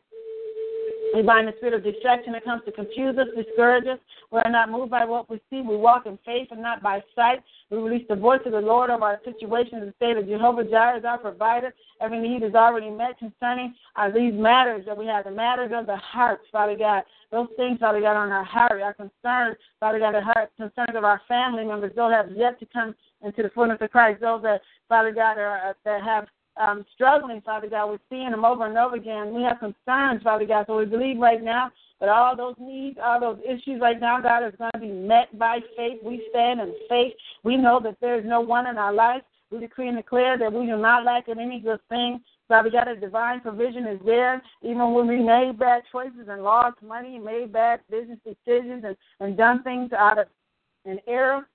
We bind the spirit of distraction that comes to confuse us, discourage us. We are not moved by what we see. We walk in faith and not by sight. We release the voice of the Lord over our situations and say that Jehovah Jireh is our provider. Every need is already met concerning uh, these matters that we have, the matters of the heart, Father God. Those things, Father God, on our heart, our concerns, Father God, the heart concerns of our family members, those have yet to come into the fullness of Christ. Those that, Father God, are, that have um, struggling, Father God. We're seeing them over and over again. We have concerns, Father God. So we believe right now that all those needs, all those issues right now, God, is going to be met by faith. We stand in faith. We know that there is no one in our life. We decree and declare that we do not lack in any good thing. Father God, a divine provision is there. Even when we made bad choices and lost money, made bad business decisions, and, and done things out of an error,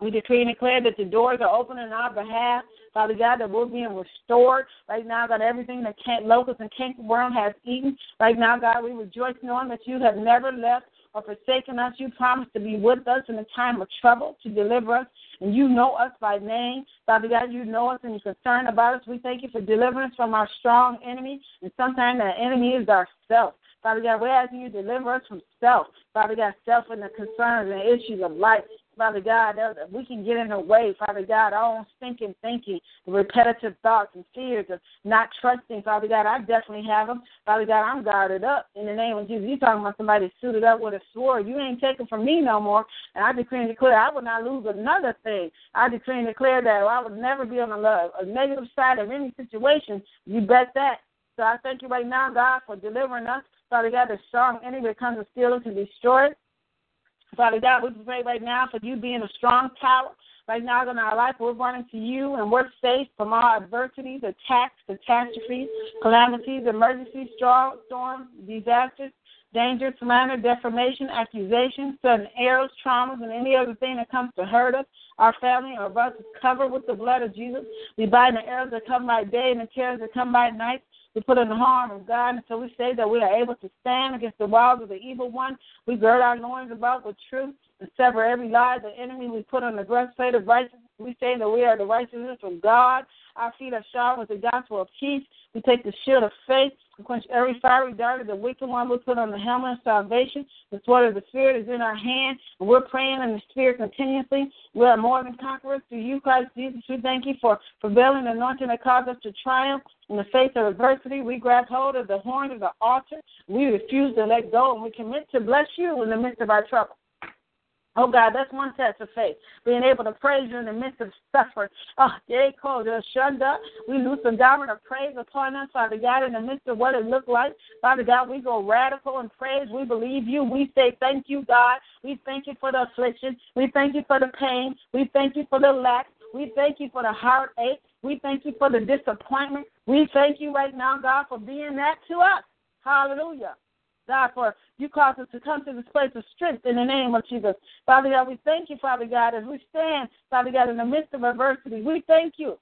we decree and declare that the doors are open on our behalf. Father God, that we're being restored. Right now, God, everything that can't locust and canker worm has eaten. Right now, God, we rejoice knowing that you have never left or forsaken us. You promised to be with us in a time of trouble to deliver us. And you know us by name. Father God, you know us and you're concerned about us. We thank you for delivering us from our strong enemy. And sometimes that enemy is ourself. Father God, we're asking you to deliver us from self. Father God, self and the concerns and issues of life. Father God, we can get in the way, Father God, our own thinking, thinking, the repetitive thoughts and fears of not trusting, Father God. I definitely have them. Father God, I'm guarded up in the name of Jesus. You're talking about somebody suited up with a sword. You ain't taking from me no more. And I decree and declare I will not lose another thing. I decree and declare that I will never be on the a negative side of any situation. You bet that. So I thank you right now, God, for delivering us. Father God, the strong enemy that comes to steal and to destroy it. Father God, we pray right now for you being a strong tower Right now in our life, we're running to you and we're safe from all adversities, attacks, catastrophes, calamities, emergencies, storms, disasters, danger, slander, defamation, accusations, sudden errors, traumas, and any other thing that comes to hurt us, our family, or us is covered with the blood of Jesus. We bind the arrows that come by day and the terrors that come by night. We put in the harm of God until we say that we are able to stand against the wiles of the evil one. We gird our loins about with truth and sever every lie of the enemy. We put on the breastplate of righteousness. We say that we are the righteousness of God. Our feet are shod with the gospel of peace. We take the shield of faith quench every fiery dart of the wicked one. We put on the helmet of salvation. The sword of the Spirit is in our hand, and we're praying in the Spirit continuously. We are more than conquerors through you, Christ Jesus. We thank you for prevailing anointing that caused us to triumph in the face of adversity. We grab hold of the horn of the altar. We refuse to let go, and we commit to bless you in the midst of our trouble. Oh God, that's one test of faith. Being able to praise you in the midst of suffering. Oh, they called us shunda. We lose the garment of praise upon us, Father God, in the midst of what it looked like. Father God, we go radical in praise. We believe you. We say thank you, God. We thank you for the affliction. We thank you for the pain. We thank you for the lack. We thank you for the heartache. We thank you for the disappointment. We thank you right now, God, for being that to us. Hallelujah. God, for you cause us to come to this place of strength in the name of Jesus. Father God, we thank you, Father God, as we stand, Father God, in the midst of adversity. We thank you.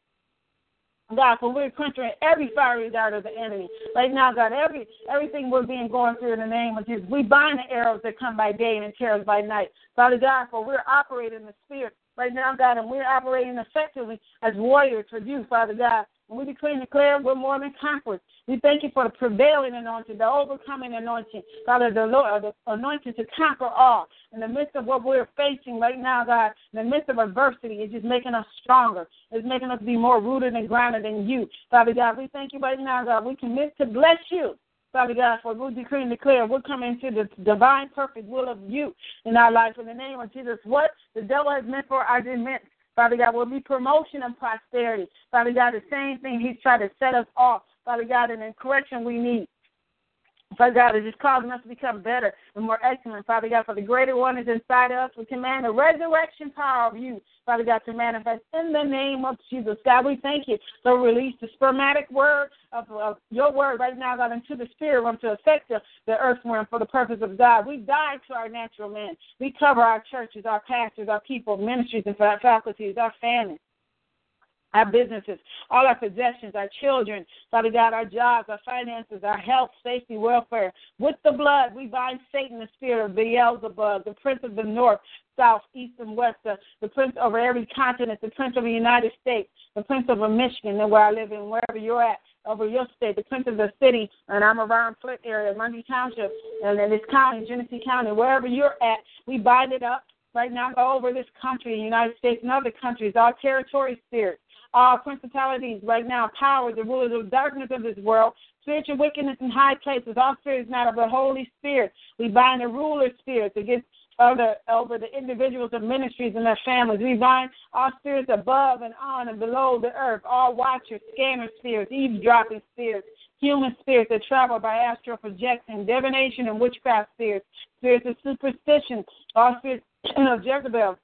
God, for we're quenching every fiery dart of the enemy. Right now, God, every everything we're being going through in the name of Jesus. We bind the arrows that come by day and the terrors by night. Father God, for we're operating in the spirit right now, God, and we're operating effectively as warriors for you, Father God. We decree and declare we're more than conquerors. We thank you for the prevailing anointing, the overcoming anointing, Father, the Lord, uh, the anointing to conquer all. In the midst of what we're facing right now, God, in the midst of adversity, it's just making us stronger. It's making us be more rooted and grounded in you. Father God, we thank you right now, God. We commit to bless you. Father God, for we decree and declare we're coming to the divine, perfect will of you in our life. In the name of Jesus, what the devil has meant for our demerit, Father God, will be promotion and prosperity. Father God, the same thing he's trying to set us off. Father God, and the correction we need. Father God, is just causing us to become better and more excellent. Father God, for the greater one is inside of us. We command the resurrection power of you, Father God, to manifest in the name of Jesus. God, we thank you. So release the spermatic word of, of your word right now, God, into the spirit realm to affect the, the earth realm for the purpose of God. We die to our natural man. We cover our churches, our pastors, our people, ministries, and faculties, our families our businesses, all our possessions, our children, Father God, our jobs, our finances, our health, safety, welfare. With the blood, we bind Satan, the spirit of Beelzebub, the prince of the north, south, east, and west, the, the prince over every continent, the prince of the United States, the prince over Michigan, and where I live in, wherever you're at, over your state, the prince of the city, and I'm around Flint area, Mundy Township, and in this county, Genesee County, wherever you're at, we bind it up right now all over this country, the United States and other countries, our territory spirits all principalities right now, powers, the rulers of darkness of this world, spiritual wickedness in high places, all spirits not of the Holy Spirit. We bind the ruler spirits against other over the individuals of ministries and their families. We bind all spirits above and on and below the earth, all watchers, scanner spirits, eavesdropping spirits, human spirits that travel by astral projection, divination and witchcraft spirits, spirits of superstition, all spirits of Jezebel,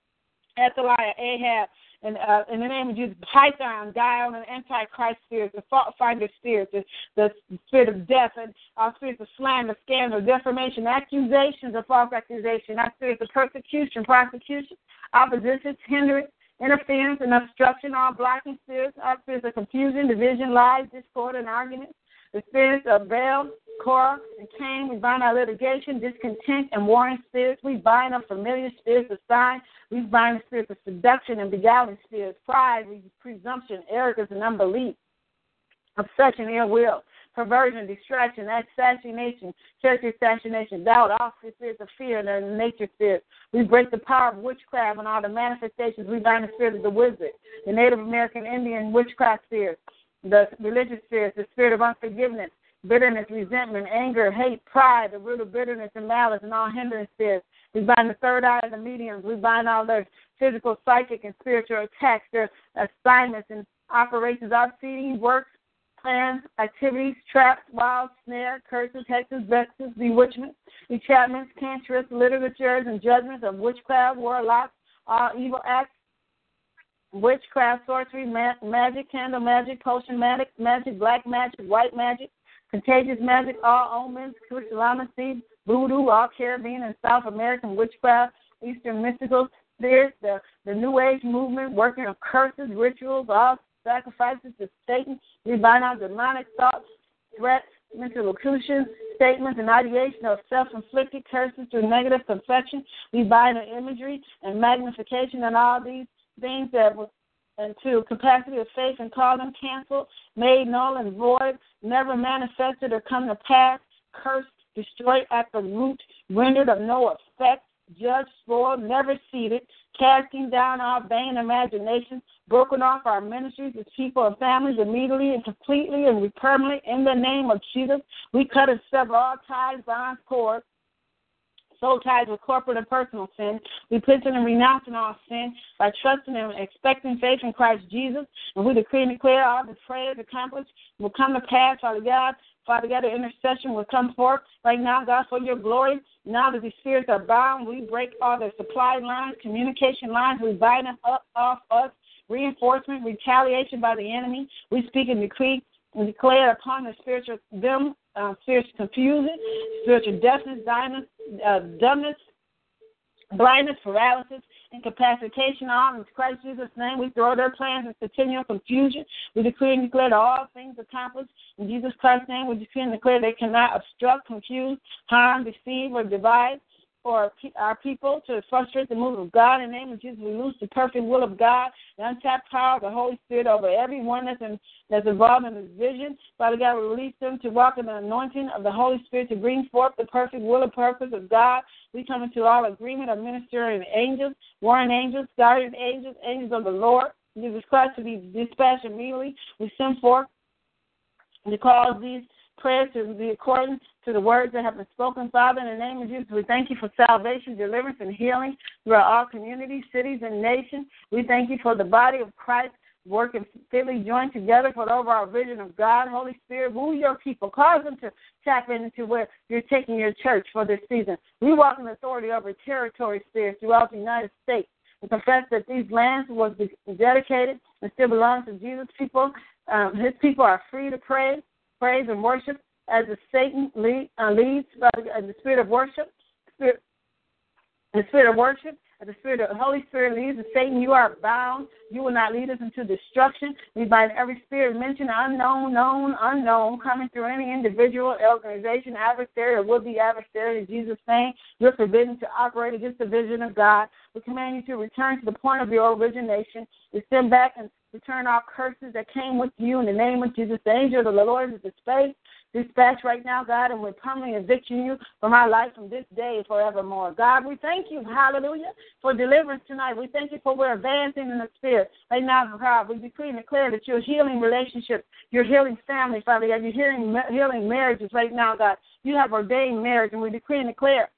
Athaliah, Ahab, and uh, in the name of Jesus, Python, Dial, and Antichrist spirits, the fault finder spirits, the, the spirit of death, and our spirits of slander, scandal, defamation, accusations of false accusation, our spirits of persecution, prosecution, opposition, hindrance, interference, and obstruction, all blocking spirits, our spirits of confusion, division, lies, discord, and arguments, the spirits of Baal, Korah, and Cain. We bind our litigation, discontent, and warring spirits. We bind up familiar spirits of sign. We bind the spirits of seduction and beguiling spirits, pride, presumption, arrogance, and unbelief, obsession, ill will, perversion, distraction, assassination, church assassination, doubt, all spirits of fear and the nature spirits. We break the power of witchcraft and all the manifestations. We bind the spirit of the wizard, the Native American Indian witchcraft spirits the religious spirits, the spirit of unforgiveness, bitterness, resentment, anger, hate, pride, the root of bitterness and malice, and all hindrance spirits. We bind the third eye of the mediums. We bind all their physical, psychic, and spiritual attacks, their assignments and operations, seeding, works, plans, activities, traps, wiles, snares, curses, hexes, vexes, bewitchments, enchantments, cantrips, literatures, and judgments of witchcraft, warlocks, all evil acts, witchcraft, sorcery, ma- magic, candle magic, potion magic, magic, black magic, white magic, contagious magic, all omens, crystallomancy, voodoo, all Caribbean and South American witchcraft, Eastern mystical spirits, the, the New Age movement, working of curses, rituals, all sacrifices to Satan. We out demonic thoughts, threats, mental locutions, statements, and ideation of self inflicted curses through negative confession. We bind the imagery and magnification and all these things that were into capacity of faith and call them canceled, made null and void, never manifested or come to pass, cursed, destroyed at the root, rendered of no effect, judged, spoiled, never seated, casting down our vain imaginations, broken off our ministries as people and families immediately and completely and permanently in the name of Jesus. We cut and sever all ties, bonds, cords, soul ties with corporate and personal sin, We repenting and renouncing all sin by trusting and expecting faith in Christ Jesus. And we decree and declare all the prayers accomplished will come to pass, Father God. Father God, the intercession will come forth right now, God, for your glory. Now that the spirits are bound, we break all the supply lines, communication lines, we bind them up off us, reinforcement, retaliation by the enemy. We speak and decree and declare upon the spiritual them, uh, spiritual confusion, spiritual deafness, dumbness, uh, dumbness, blindness, paralysis, incapacitation, all in Christ Jesus' name. We throw their plans into continual confusion. We decree and declare that all things accomplished in Jesus Christ's name. We decree and declare they cannot obstruct, confuse, harm, deceive, or divide for our people to frustrate the move of God. In the name of Jesus, we lose the perfect will of God, the untapped power of the Holy Spirit over everyone that's, in, that's involved in this vision. Father God, we release them to walk in the anointing of the Holy Spirit to bring forth the perfect will and purpose of God. We come into all agreement of ministering angels, warring angels, guardian angels, angels of the Lord. Jesus Christ to be dispatched immediately. We send forth to cause these prayers to be according to the words that have been spoken, Father. In the name of Jesus, we thank you for salvation, deliverance, and healing throughout all communities, cities, and nations. We thank you for the body of Christ working fitly joined together for the overall vision of God. Holy Spirit, woo your people. Cause them to tap into where you're taking your church for this season. We walk in authority over territory spirits throughout the United States and confess that these lands was dedicated and still belong to Jesus' people. Um, his people are free to pray, praise, and worship as the Satan lead, uh, leads by the, uh, the spirit of worship, spirit, the spirit of worship, the spirit of the Holy Spirit leads. And Satan, you are bound. You will not lead us into destruction. We bind every spirit mentioned, unknown, known, unknown, coming through any individual, organization, adversary, or would-be adversary. In Jesus' name, you're forbidden to operate against the vision of God. We command you to return to the point of your origination. We send back and return all curses that came with you in the name of Jesus. The angel of the Lord is the space dispatch right now, God, and we're permanently evicting you from our life from this day forevermore. God, we thank you, hallelujah, for deliverance tonight. We thank you for we're advancing in the spirit. Right now, God, we decree and declare that you're healing relationships, you're healing family, Father God, you're healing, healing marriages right now, God. You have ordained marriage, and we decree and declare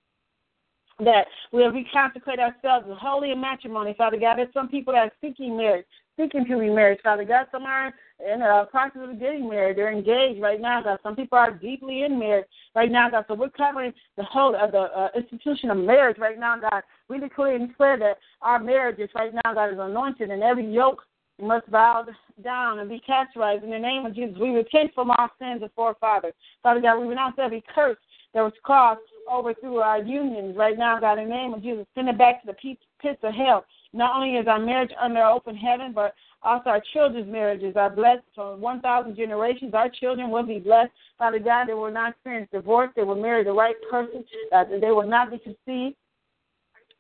that we'll reconsecrate ourselves with holy and matrimony, Father God. There's some people that are seeking marriage seeking to be married, Father God. Some are in the process of getting married. They're engaged right now, God. Some people are deeply in marriage right now, God. So we're covering the whole of the uh, institution of marriage right now, God. We declare and declare that our marriages right now, God, is anointed and every yoke must bow down and be castrated in the name of Jesus. We repent from our sins of forefathers. Father God, we renounce every curse that was caused over through our unions right now, God, in the name of Jesus. Send it back to the pits of hell. Not only is our marriage under open heaven, but also our children's marriages are blessed for 1,000 generations. Our children will be blessed. Father God, they will not experience divorce. They will marry the right person. Uh, they will not be conceived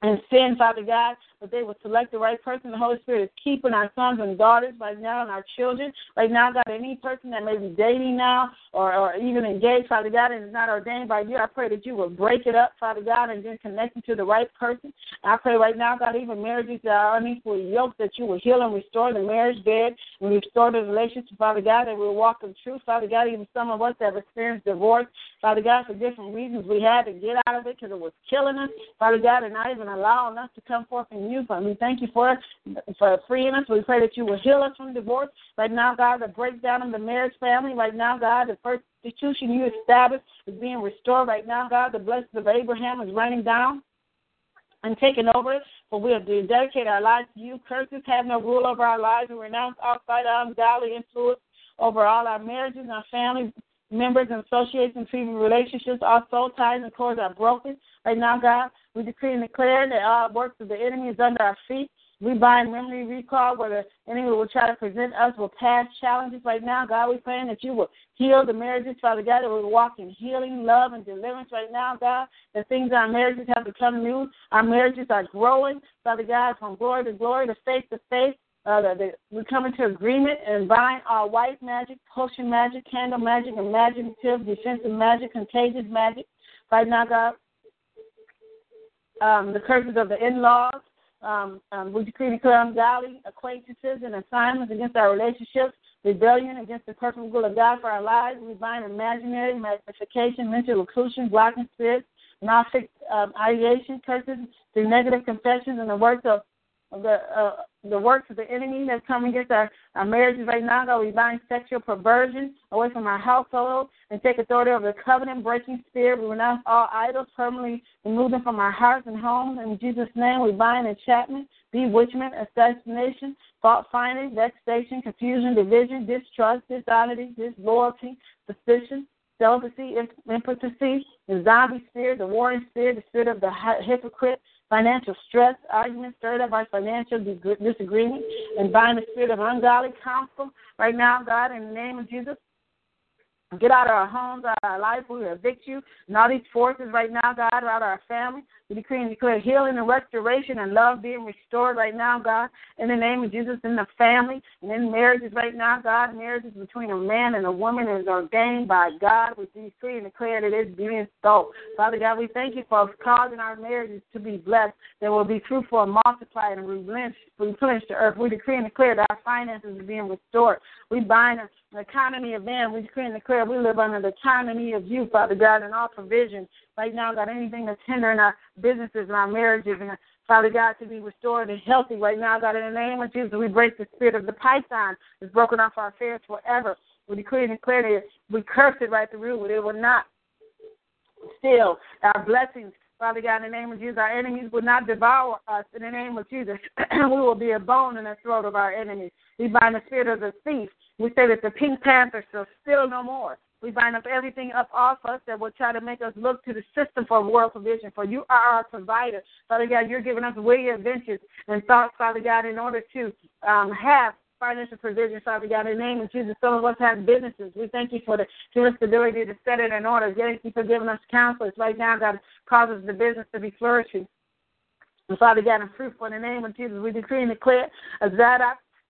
and sin, Father God, but they will select the right person. The Holy Spirit is keeping our sons and daughters right now and our children. Right now, God, any person that may be dating now or, or even engaged, Father God, and is not ordained by you, I pray that you will break it up, Father God, and then connect them to the right person. I pray right now, God, even marriages that are unequally yoked, that you will heal and restore the marriage bed and restore the relationship, Father God, that we'll walk in truth, Father God, even some of us that have experienced divorce, Father God, for different reasons we had to get out of it because it was killing us, Father God, and not even allowing us to come forth in you. But we thank you for for freeing us. We pray that you will heal us from divorce. Right now, God, the breakdown of the marriage family. Right now, God, the first institution you established is being restored. Right now, God, the blessings of Abraham is running down and taken over. For we have dedicated our lives to you. Curses have no rule over our lives. We renounce outside ungodly influence over all our marriages and our family members and associates and treating relationships. Our soul ties and cords are broken. Right now, God, we decree and declare that all works of the enemy is under our feet. We bind memory recall where the enemy will try to present us with past challenges right now. God, we praying that you will heal the marriages, Father God, that we walk in healing, love, and deliverance right now, God. The things our marriages have become new. Our marriages are growing, Father God, from glory to glory, to faith to faith. Uh, the, we come into agreement and bind our white magic, potion magic, candle magic, imaginative, defensive magic, contagious magic. Right now, God, um, the curses of the in-laws, um, um, we decree declare ungodly acquaintances and assignments against our relationships, rebellion against the perfect will of God for our lives. We bind imaginary magnification, mental occlusion, blocking spirits, gnostic um, ideation, curses through negative confessions, and the works of the uh, the works of the enemy that's coming against our, our marriages right now. God, we bind sexual perversion away from our household and take authority over the covenant breaking spirit. We renounce all idols, permanently remove them from our hearts and homes. In Jesus' name, we bind enchantment, bewitchment, assassination, fault finding, vexation, confusion, division, distrust, dishonesty, disloyalty, suspicion, celibacy, impotency, the zombie spirit, the warring spirit, the spirit of the hypocrite financial stress, arguments stirred up by financial disagreement, and bind the spirit of ungodly counsel right now, God, in the name of Jesus. Get out of our homes, out of our life. We evict you and all these forces right now, God, out of our family. We decree and declare healing and restoration and love being restored right now, God, in the name of Jesus, in the family and in marriages right now, God. Marriages between a man and a woman is ordained by God. We decree and declare that it's being so. Father God, we thank you for causing our marriages to be blessed, that will be fruitful and multiplied and replenish, replenish the earth. We decree and declare that our finances are being restored. We bind the economy of man. We decree and declare we live under the economy of you, Father God, and all provision right now, God, anything that's hindering our businesses and our marriages and Father God, to be restored and healthy right now, God, in the name of Jesus, we break the spirit of the python that's broken off our affairs forever. We decree and declare that we curse it right through, but it will not steal our blessings. Father God, in the name of Jesus, our enemies will not devour us. In the name of Jesus, we will be a bone in the throat of our enemies. We bind the spirit of the thief. We say that the pink panther shall steal no more. We bind up everything up off us that will try to make us look to the system for world provision. For you are our provider. Father God, you're giving us witty adventures and thoughts, Father God, in order to um, have financial provision, Father God. In the name of Jesus, some of us have businesses. We thank you for the give to set it in order. Thank you for giving us counselors. Right now, God causes the business to be flourishing. And Father God, and fruitful in the name of Jesus, we decree and declare a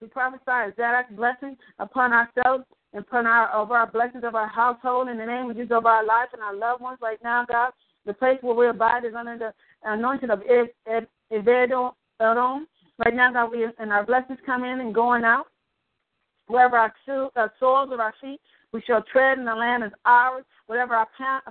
we prophesy a Zadok blessing upon ourselves and upon our over our blessings of our household in the name of Jesus over our life and our loved ones right now, God. The place where we abide is under the anointing of Obed-Edom. Right now, God, we and our blessings come in and going out. Wherever our, our uh, soles of our feet, we shall tread, and the land is ours. Whatever our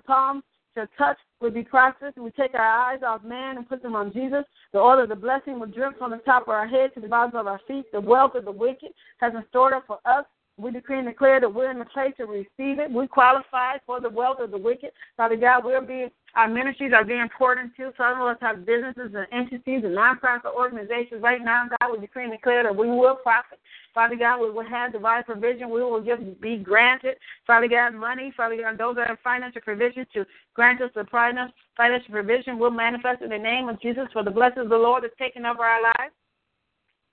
palms shall touch would be prosperous. We take our eyes off man and put them on Jesus. The oil of the blessing will drip from the top of our head to the bottom of our feet. The wealth of the wicked has been stored up for us we decree and declare that we're in the place to receive it. We qualify for the wealth of the wicked. Father God, we're being our ministries are being poured into. Some of us have businesses and entities and nonprofit organizations right now. God, we decree and declare that we will profit. Father God, we will have divine provision. We will just be granted, Father God, money. Father God, those that have financial provision to grant us the financial provision will manifest in the name of Jesus for the blessings of the Lord that's taken over our lives.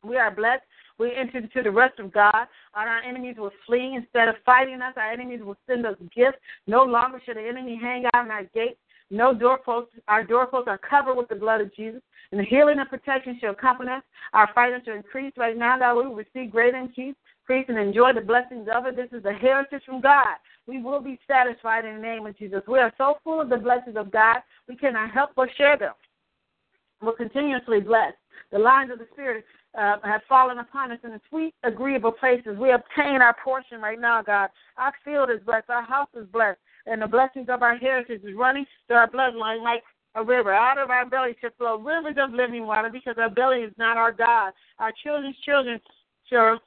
We are blessed we enter into the rest of God. Our enemies will flee. Instead of fighting us, our enemies will send us gifts. No longer should the enemy hang out in our gates. No doorposts. Our doorposts are covered with the blood of Jesus. And the healing and protection shall accompany us. Our finances shall increase right now. that we will receive great increase, and enjoy the blessings of it. This is the heritage from God. We will be satisfied in the name of Jesus. We are so full of the blessings of God, we cannot help but share them. We're continuously blessed. The lines of the Spirit uh, have fallen upon us in the sweet, agreeable places. We obtain our portion right now, God. Our field is blessed. Our house is blessed. And the blessings of our heritage is running through our bloodline like a river. Out of our belly shall flow rivers of living water because our belly is not our God. Our children's children shall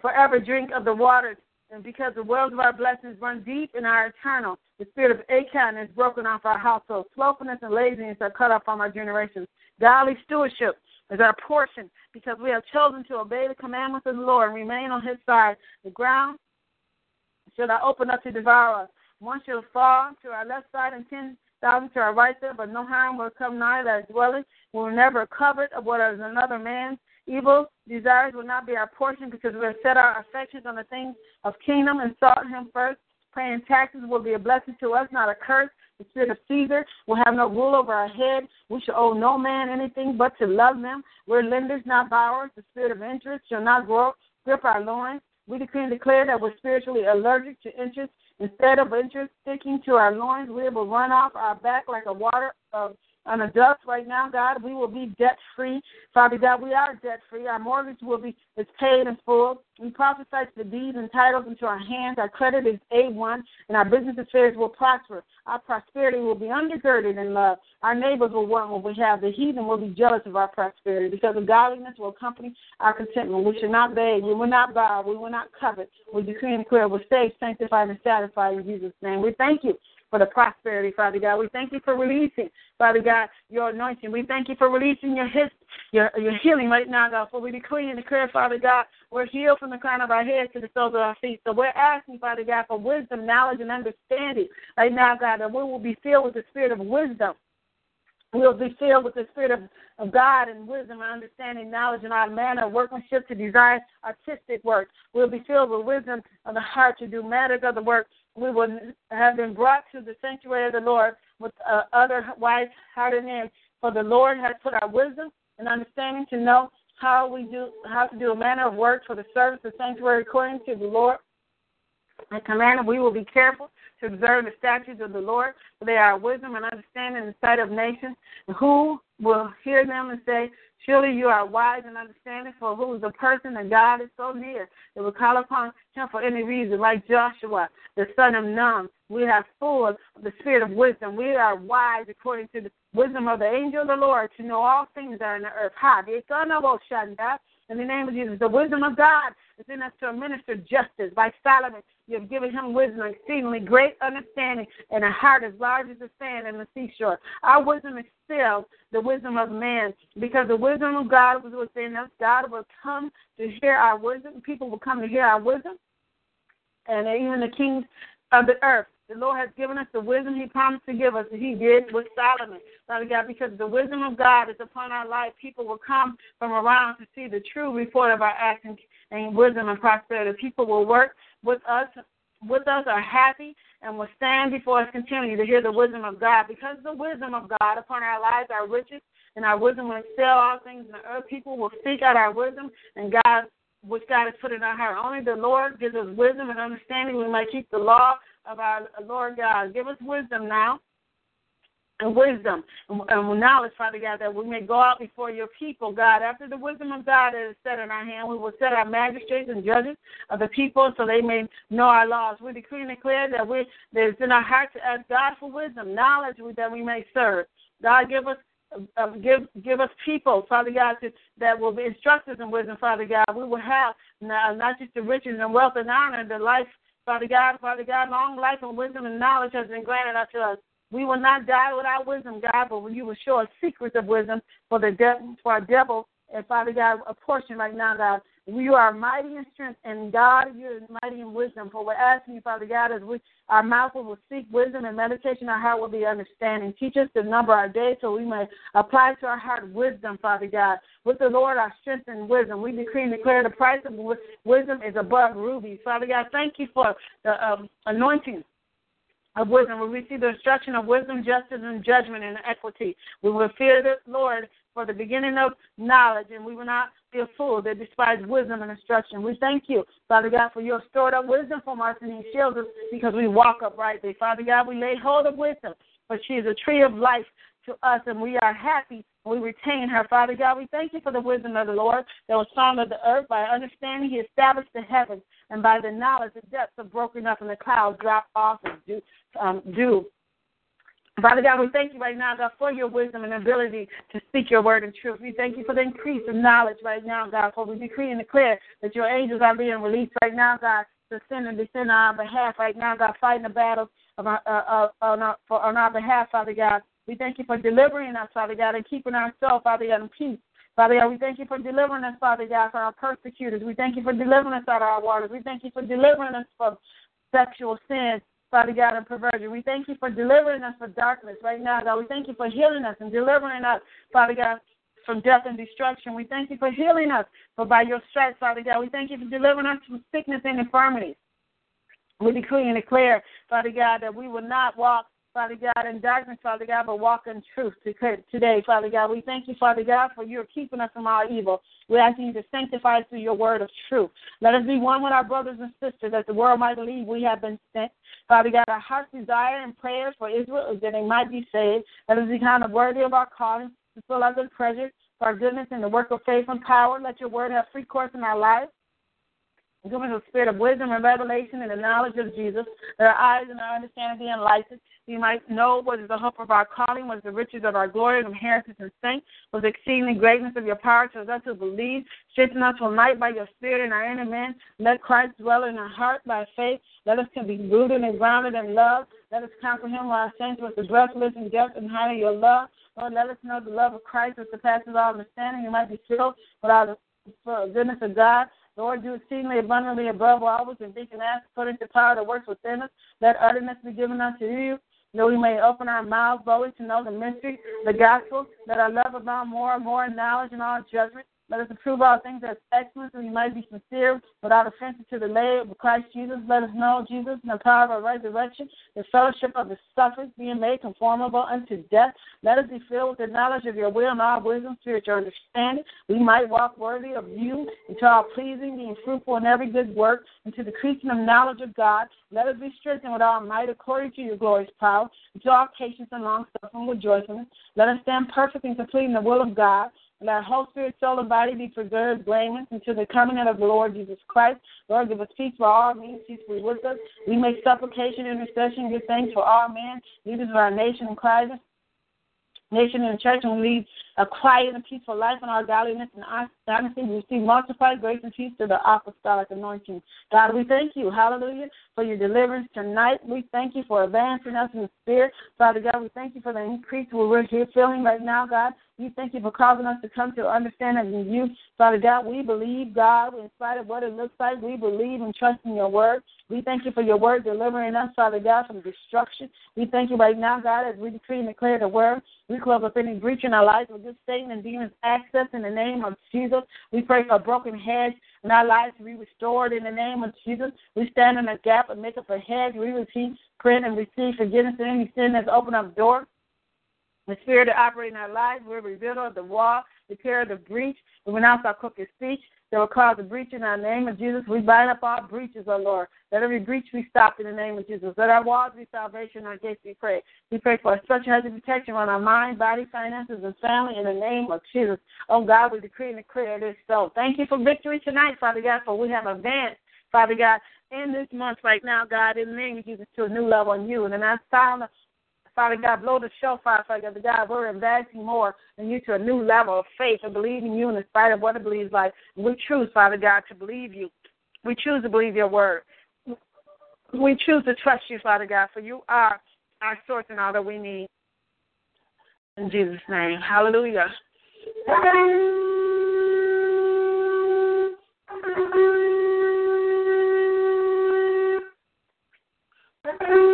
forever drink of the waters and because the wells of our blessings run deep in our eternal. The spirit of Achan is broken off our household. Slothfulness and laziness are cut off from our generations. Godly stewardship is our portion because we have chosen to obey the commandments of the Lord and remain on his side. The ground shall I open up to devour. One shall fall to our left side and ten thousand to our right side, but no harm will come nigh thy dwelling. We will never covet of what is another man's. Evil desires will not be our portion because we have set our affections on the things of kingdom and sought him first. Paying taxes will be a blessing to us, not a curse. The spirit of Caesar will have no rule over our head. We shall owe no man anything but to love them. We're lenders, not borrowers. The spirit of interest shall not grow, grip our loins. We decree and declare that we're spiritually allergic to interest. Instead of interest sticking to our loins, we will run off our back like a water of on a dust right now, God. We will be debt free. Father God, we are debt free. Our mortgage will be is paid in full. We prophesy the deeds and titles into our hands. Our credit is A1, and our business affairs will prosper. Our prosperity will be undergirded in love. Our neighbors will want what we have. The heathen will be jealous of our prosperity because of godliness will accompany our contentment. We should not beg. We will not bow. We will not covet. We decree and declare we're saved, sanctified, and satisfied in Jesus' name. We thank you for the prosperity, Father God. We thank you for releasing, Father God, your anointing. We thank you for releasing your his, your your healing right now, God. For we decree and declare, Father God, we're healed from the crown of our heads to the soles of our feet. So we're asking, Father God, for wisdom, knowledge, and understanding right now, God, that we will be filled with the spirit of wisdom. We'll be filled with the spirit of, of God and wisdom and understanding, knowledge, and our manner of workmanship to desire artistic work. We'll be filled with wisdom of the heart to do matters of the work we would have been brought to the sanctuary of the Lord with uh, other wise hearted men. For the Lord has put our wisdom and understanding to know how we do how to do a manner of work for the service of sanctuary according to the Lord. And commanded we will be careful to observe the statutes of the Lord, for they are wisdom and understanding in the sight of nations. Who will hear them and say, Surely you are wise and understanding, for who is the person that God is so near that will call upon him for any reason, like Joshua, the son of Nun. We are full of the spirit of wisdom. We are wise according to the wisdom of the angel of the Lord to know all things that are in the earth. In the name of Jesus, the wisdom of God is in us to administer justice. By Solomon, you have given him wisdom, exceedingly great understanding, and a heart as large as the sand and the seashore. Our wisdom excels the wisdom of man because the wisdom of God was within us. God will come to hear our wisdom. People will come to hear our wisdom, and even the kings of the earth the Lord has given us the wisdom He promised to give us, and He did with Solomon. Father God, because the wisdom of God is upon our life, people will come from around to see the true report of our actions and wisdom and prosperity. People will work with us with us are happy and will stand before us continually to hear the wisdom of God. Because the wisdom of God upon our lives, our riches, and our wisdom will excel all things in the earth. People will seek out our wisdom and God which God has put in our heart. Only the Lord gives us wisdom and understanding. We might keep the law of our Lord God. Give us wisdom now and wisdom and knowledge, Father God, that we may go out before your people, God. After the wisdom of God is set in our hand, we will set our magistrates and judges of the people so they may know our laws. We decree and declare that we that it's in our heart to ask God for wisdom, knowledge that we may serve. God, give us uh, give give us people, Father God, to, that will be instructors in wisdom, Father God. We will have not, not just the riches and wealth and honor, the life Father God, Father God, long life and wisdom and knowledge has been granted unto us. We will not die without wisdom, God, but you will show us secrets of wisdom for the for our devil and Father God, a portion right now, God. You are mighty in strength, and God, you're mighty in wisdom. For we're asking you, Father God, as we our mouth will seek wisdom and meditation, our heart will be understanding. Teach us to number our days so we may apply to our heart wisdom, Father God. With the Lord, our strength and wisdom. We decree and declare the price of wisdom is above rubies. Father God, thank you for the um, anointing of wisdom. We receive the instruction of wisdom, justice, and judgment and equity. We will fear the Lord for the beginning of knowledge, and we will not be a fool that despise wisdom and instruction. We thank you, Father God, for your stored up wisdom from us, and He shields us because we walk uprightly. Father God, we lay hold of wisdom, for she is a tree of life to us, and we are happy we retain her. Father God, we thank you for the wisdom of the Lord that was found of the earth. By understanding, He established the heavens, and by the knowledge, the depths are broken up, and the clouds drop off and dew. Um, dew. Father God, we thank you right now, God, for your wisdom and ability to speak your word in truth. We thank you for the increase of knowledge right now, God, for we decree and declare that your angels are being released right now, God, to send and descend on our behalf right now, God, fighting the battles of our, uh, uh, on, our, for, on our behalf, Father God. We thank you for delivering us, Father God, and keeping our soul, Father God, in peace. Father God, we thank you for delivering us, Father God, from our persecutors. We thank you for delivering us out of our waters. We thank you for delivering us from sexual sins, Father God, and perversion. We thank you for delivering us from darkness right now, God. We thank you for healing us and delivering us, Father God, from death and destruction. We thank you for healing us, for by your stripes, Father God. We thank you for delivering us from sickness and infirmities. We decree and declare, Father God, that we will not walk Father God, in darkness, Father God, but walk in truth today, Father God. We thank you, Father God, for you keeping us from all evil. We ask you to sanctify us through your word of truth. Let us be one with our brothers and sisters that the world might believe we have been sent. Father God, our heart's desire and prayers for Israel is that they might be saved. Let us be kind of worthy of our calling, to fill our good pleasure, for our goodness and the work of faith and power. Let your word have free course in our lives. Give us a spirit of wisdom and revelation and the knowledge of Jesus, that our eyes and our understanding be enlightened. We might know what is the hope of our calling, what is the riches of our glory and inheritance and saints, what is the exceeding greatness of your power to us who believe. Strengthen us with might by your spirit and our inner man. Let Christ dwell in our heart by faith. Let us be rooted and grounded in love. Let us comprehend what our saints with the breathless and depth and height of your love. Lord, let us know the love of Christ that surpasses all understanding. You might be filled with all the goodness of God. Lord, do exceedingly abundantly above all we can think and ask, according to power that works within us. Let utterance be given unto you. That we may open our mouths boldly to know the mystery, the gospel, that our love abound more and more in knowledge and all judgment, let us approve all things as excellent, so we might be sincere without offense to the lay of Christ Jesus. Let us know Jesus and the power of our resurrection, the fellowship of the sufferings, being made conformable unto death. Let us be filled with the knowledge of your will and all wisdom, spiritual understanding. We might walk worthy of you, into all pleasing, being fruitful in every good work, into the increasing of knowledge of God. Let us be strengthened with all might according to your glorious power, into all patience and long suffering with joyfulness. Let us stand perfect and complete in the will of God. Let our whole spirit, soul, and body be preserved blameless until the coming of the Lord Jesus Christ. Lord, give us peace for all men, peacefully with us. We make supplication, intercession, give thanks for all men, leaders of our nation and Christ, nation and church, and lead a quiet and peaceful life in our godliness and honesty. We receive multiplied grace and peace to the apostolic anointing. God, we thank you, hallelujah, for your deliverance tonight. We thank you for advancing us in the spirit. Father God, we thank you for the increase where we're here feeling right now, God. We thank you for causing us to come to understanding in you. Father God, we believe, God, in spite of what it looks like, we believe and trust in your word. We thank you for your word delivering us, Father God, from destruction. We thank you right now, God, as we decree and declare the word. We close up any breach in our lives with this Satan and demons access in the name of Jesus. We pray for broken hedge in our lives to be restored in the name of Jesus. We stand in a gap and make up a hedge. We receive, pray, and receive forgiveness of any sin that's opened up doors the spirit that operates in our lives, we're revealed of the wall, of the breach. We renounce our crooked speech that will cause a breach in our name of Jesus. We bind up all breaches, O Lord. Let every breach be stopped in the name of Jesus. Let our walls be salvation, our gates be pray. We pray for a special hedge of protection on our mind, body, finances, and family in the name of Jesus. Oh God, we decree and declare this so. Thank you for victory tonight, Father God, for we have advanced, Father God, in this month right now, God, in the name of Jesus, to a new level in you. And then I sound Father God, blow the shofar, Father God. We're advancing more and you to a new level of faith and believing you in spite of what it believes like. We choose, Father God, to believe you. We choose to believe your word. We choose to trust you, Father God, for you are our source and all that we need. In Jesus' name. Hallelujah. thank you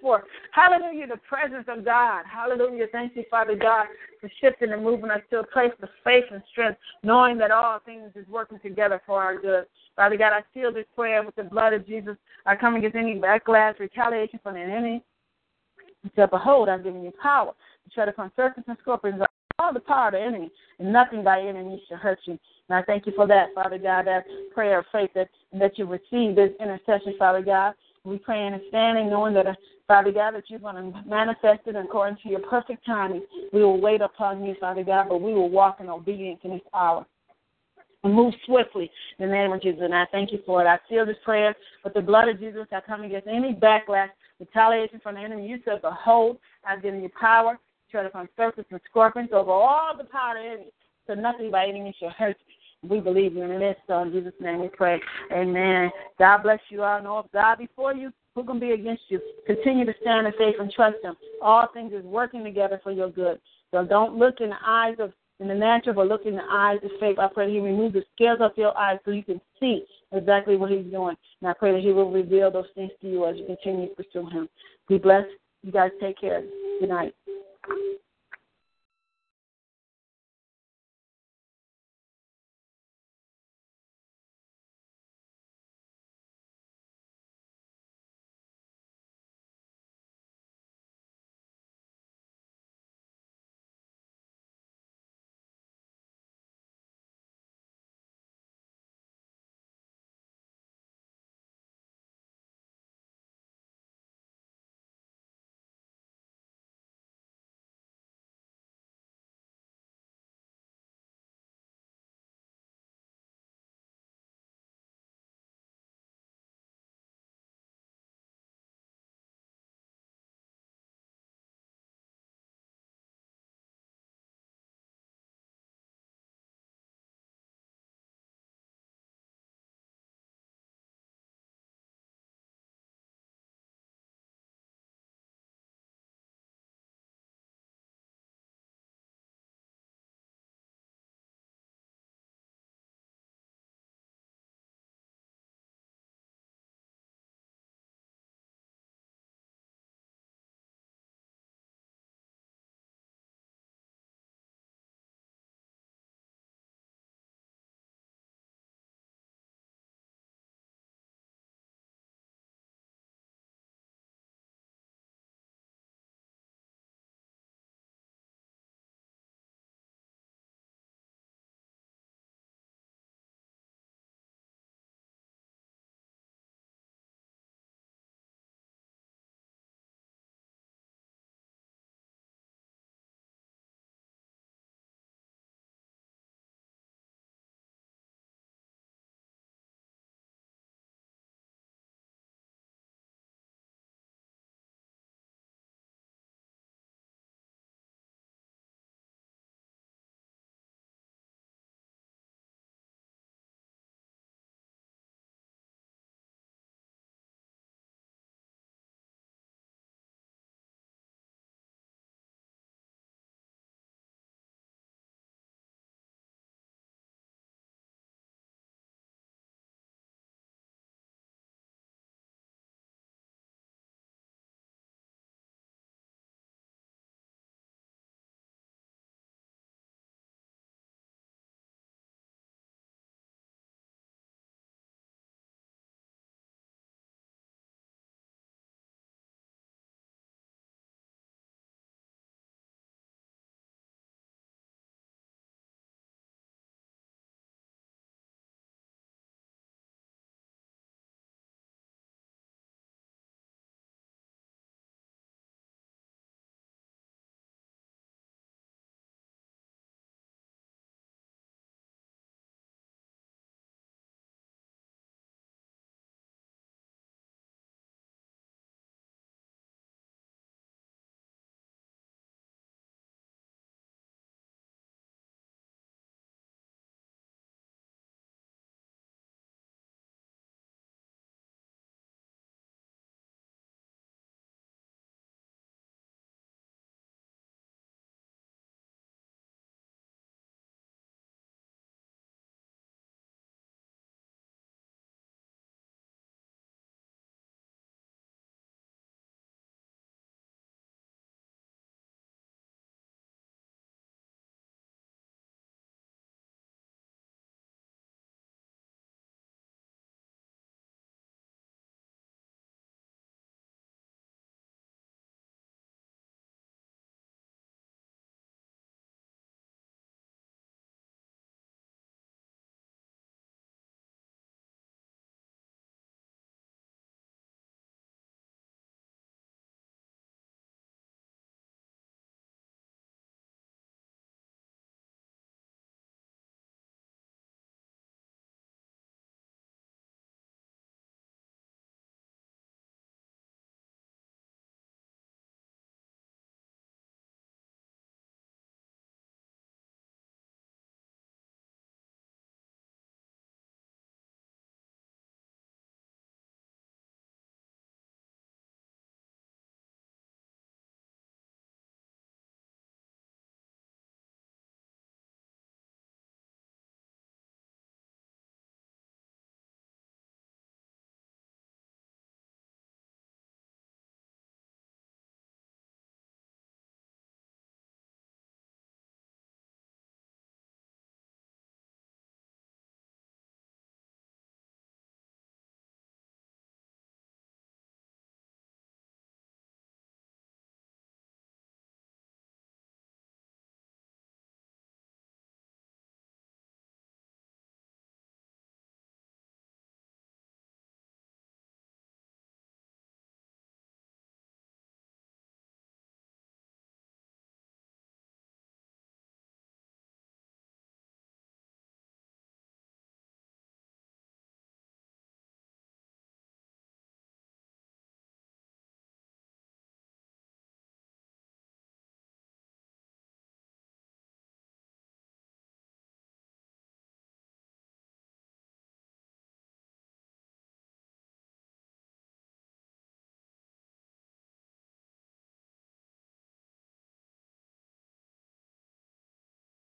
for, hallelujah, the presence of God. Hallelujah. Thank you, Father God, for shifting and moving us to a place of faith and strength, knowing that all things is working together for our good. Father God, I seal this prayer with the blood of Jesus. I come against any backlash, retaliation from the enemy. Behold, I've given you power to tread upon serpents and scorpions, all the power of the enemy, and nothing by enemy shall hurt you. And I thank you for that, Father God, that prayer of faith that, that you receive this intercession, Father God. We pray in and standing, knowing that Father God, that you're going to manifest it according to your perfect timing. We will wait upon you, Father God, but we will walk in obedience in this hour and move swiftly in the name of Jesus. And I thank you for it. I seal this prayer with the blood of Jesus. I come against any backlash, retaliation from the enemy. You said the hold. I've given you power, to tread upon serpents and scorpions over all the power of the enemy. So nothing by any means shall hurt you. we believe you in this. So in Jesus' name we pray. Amen. God bless you all. Know if God before you, who can be against you? Continue to stand in faith and trust Him. All things is working together for your good. So don't look in the eyes of in the natural, but look in the eyes of faith. I pray that He removes the scales off your eyes so you can see exactly what He's doing. And I pray that He will reveal those things to you as you continue to pursue Him. Be blessed. You guys take care. Good night.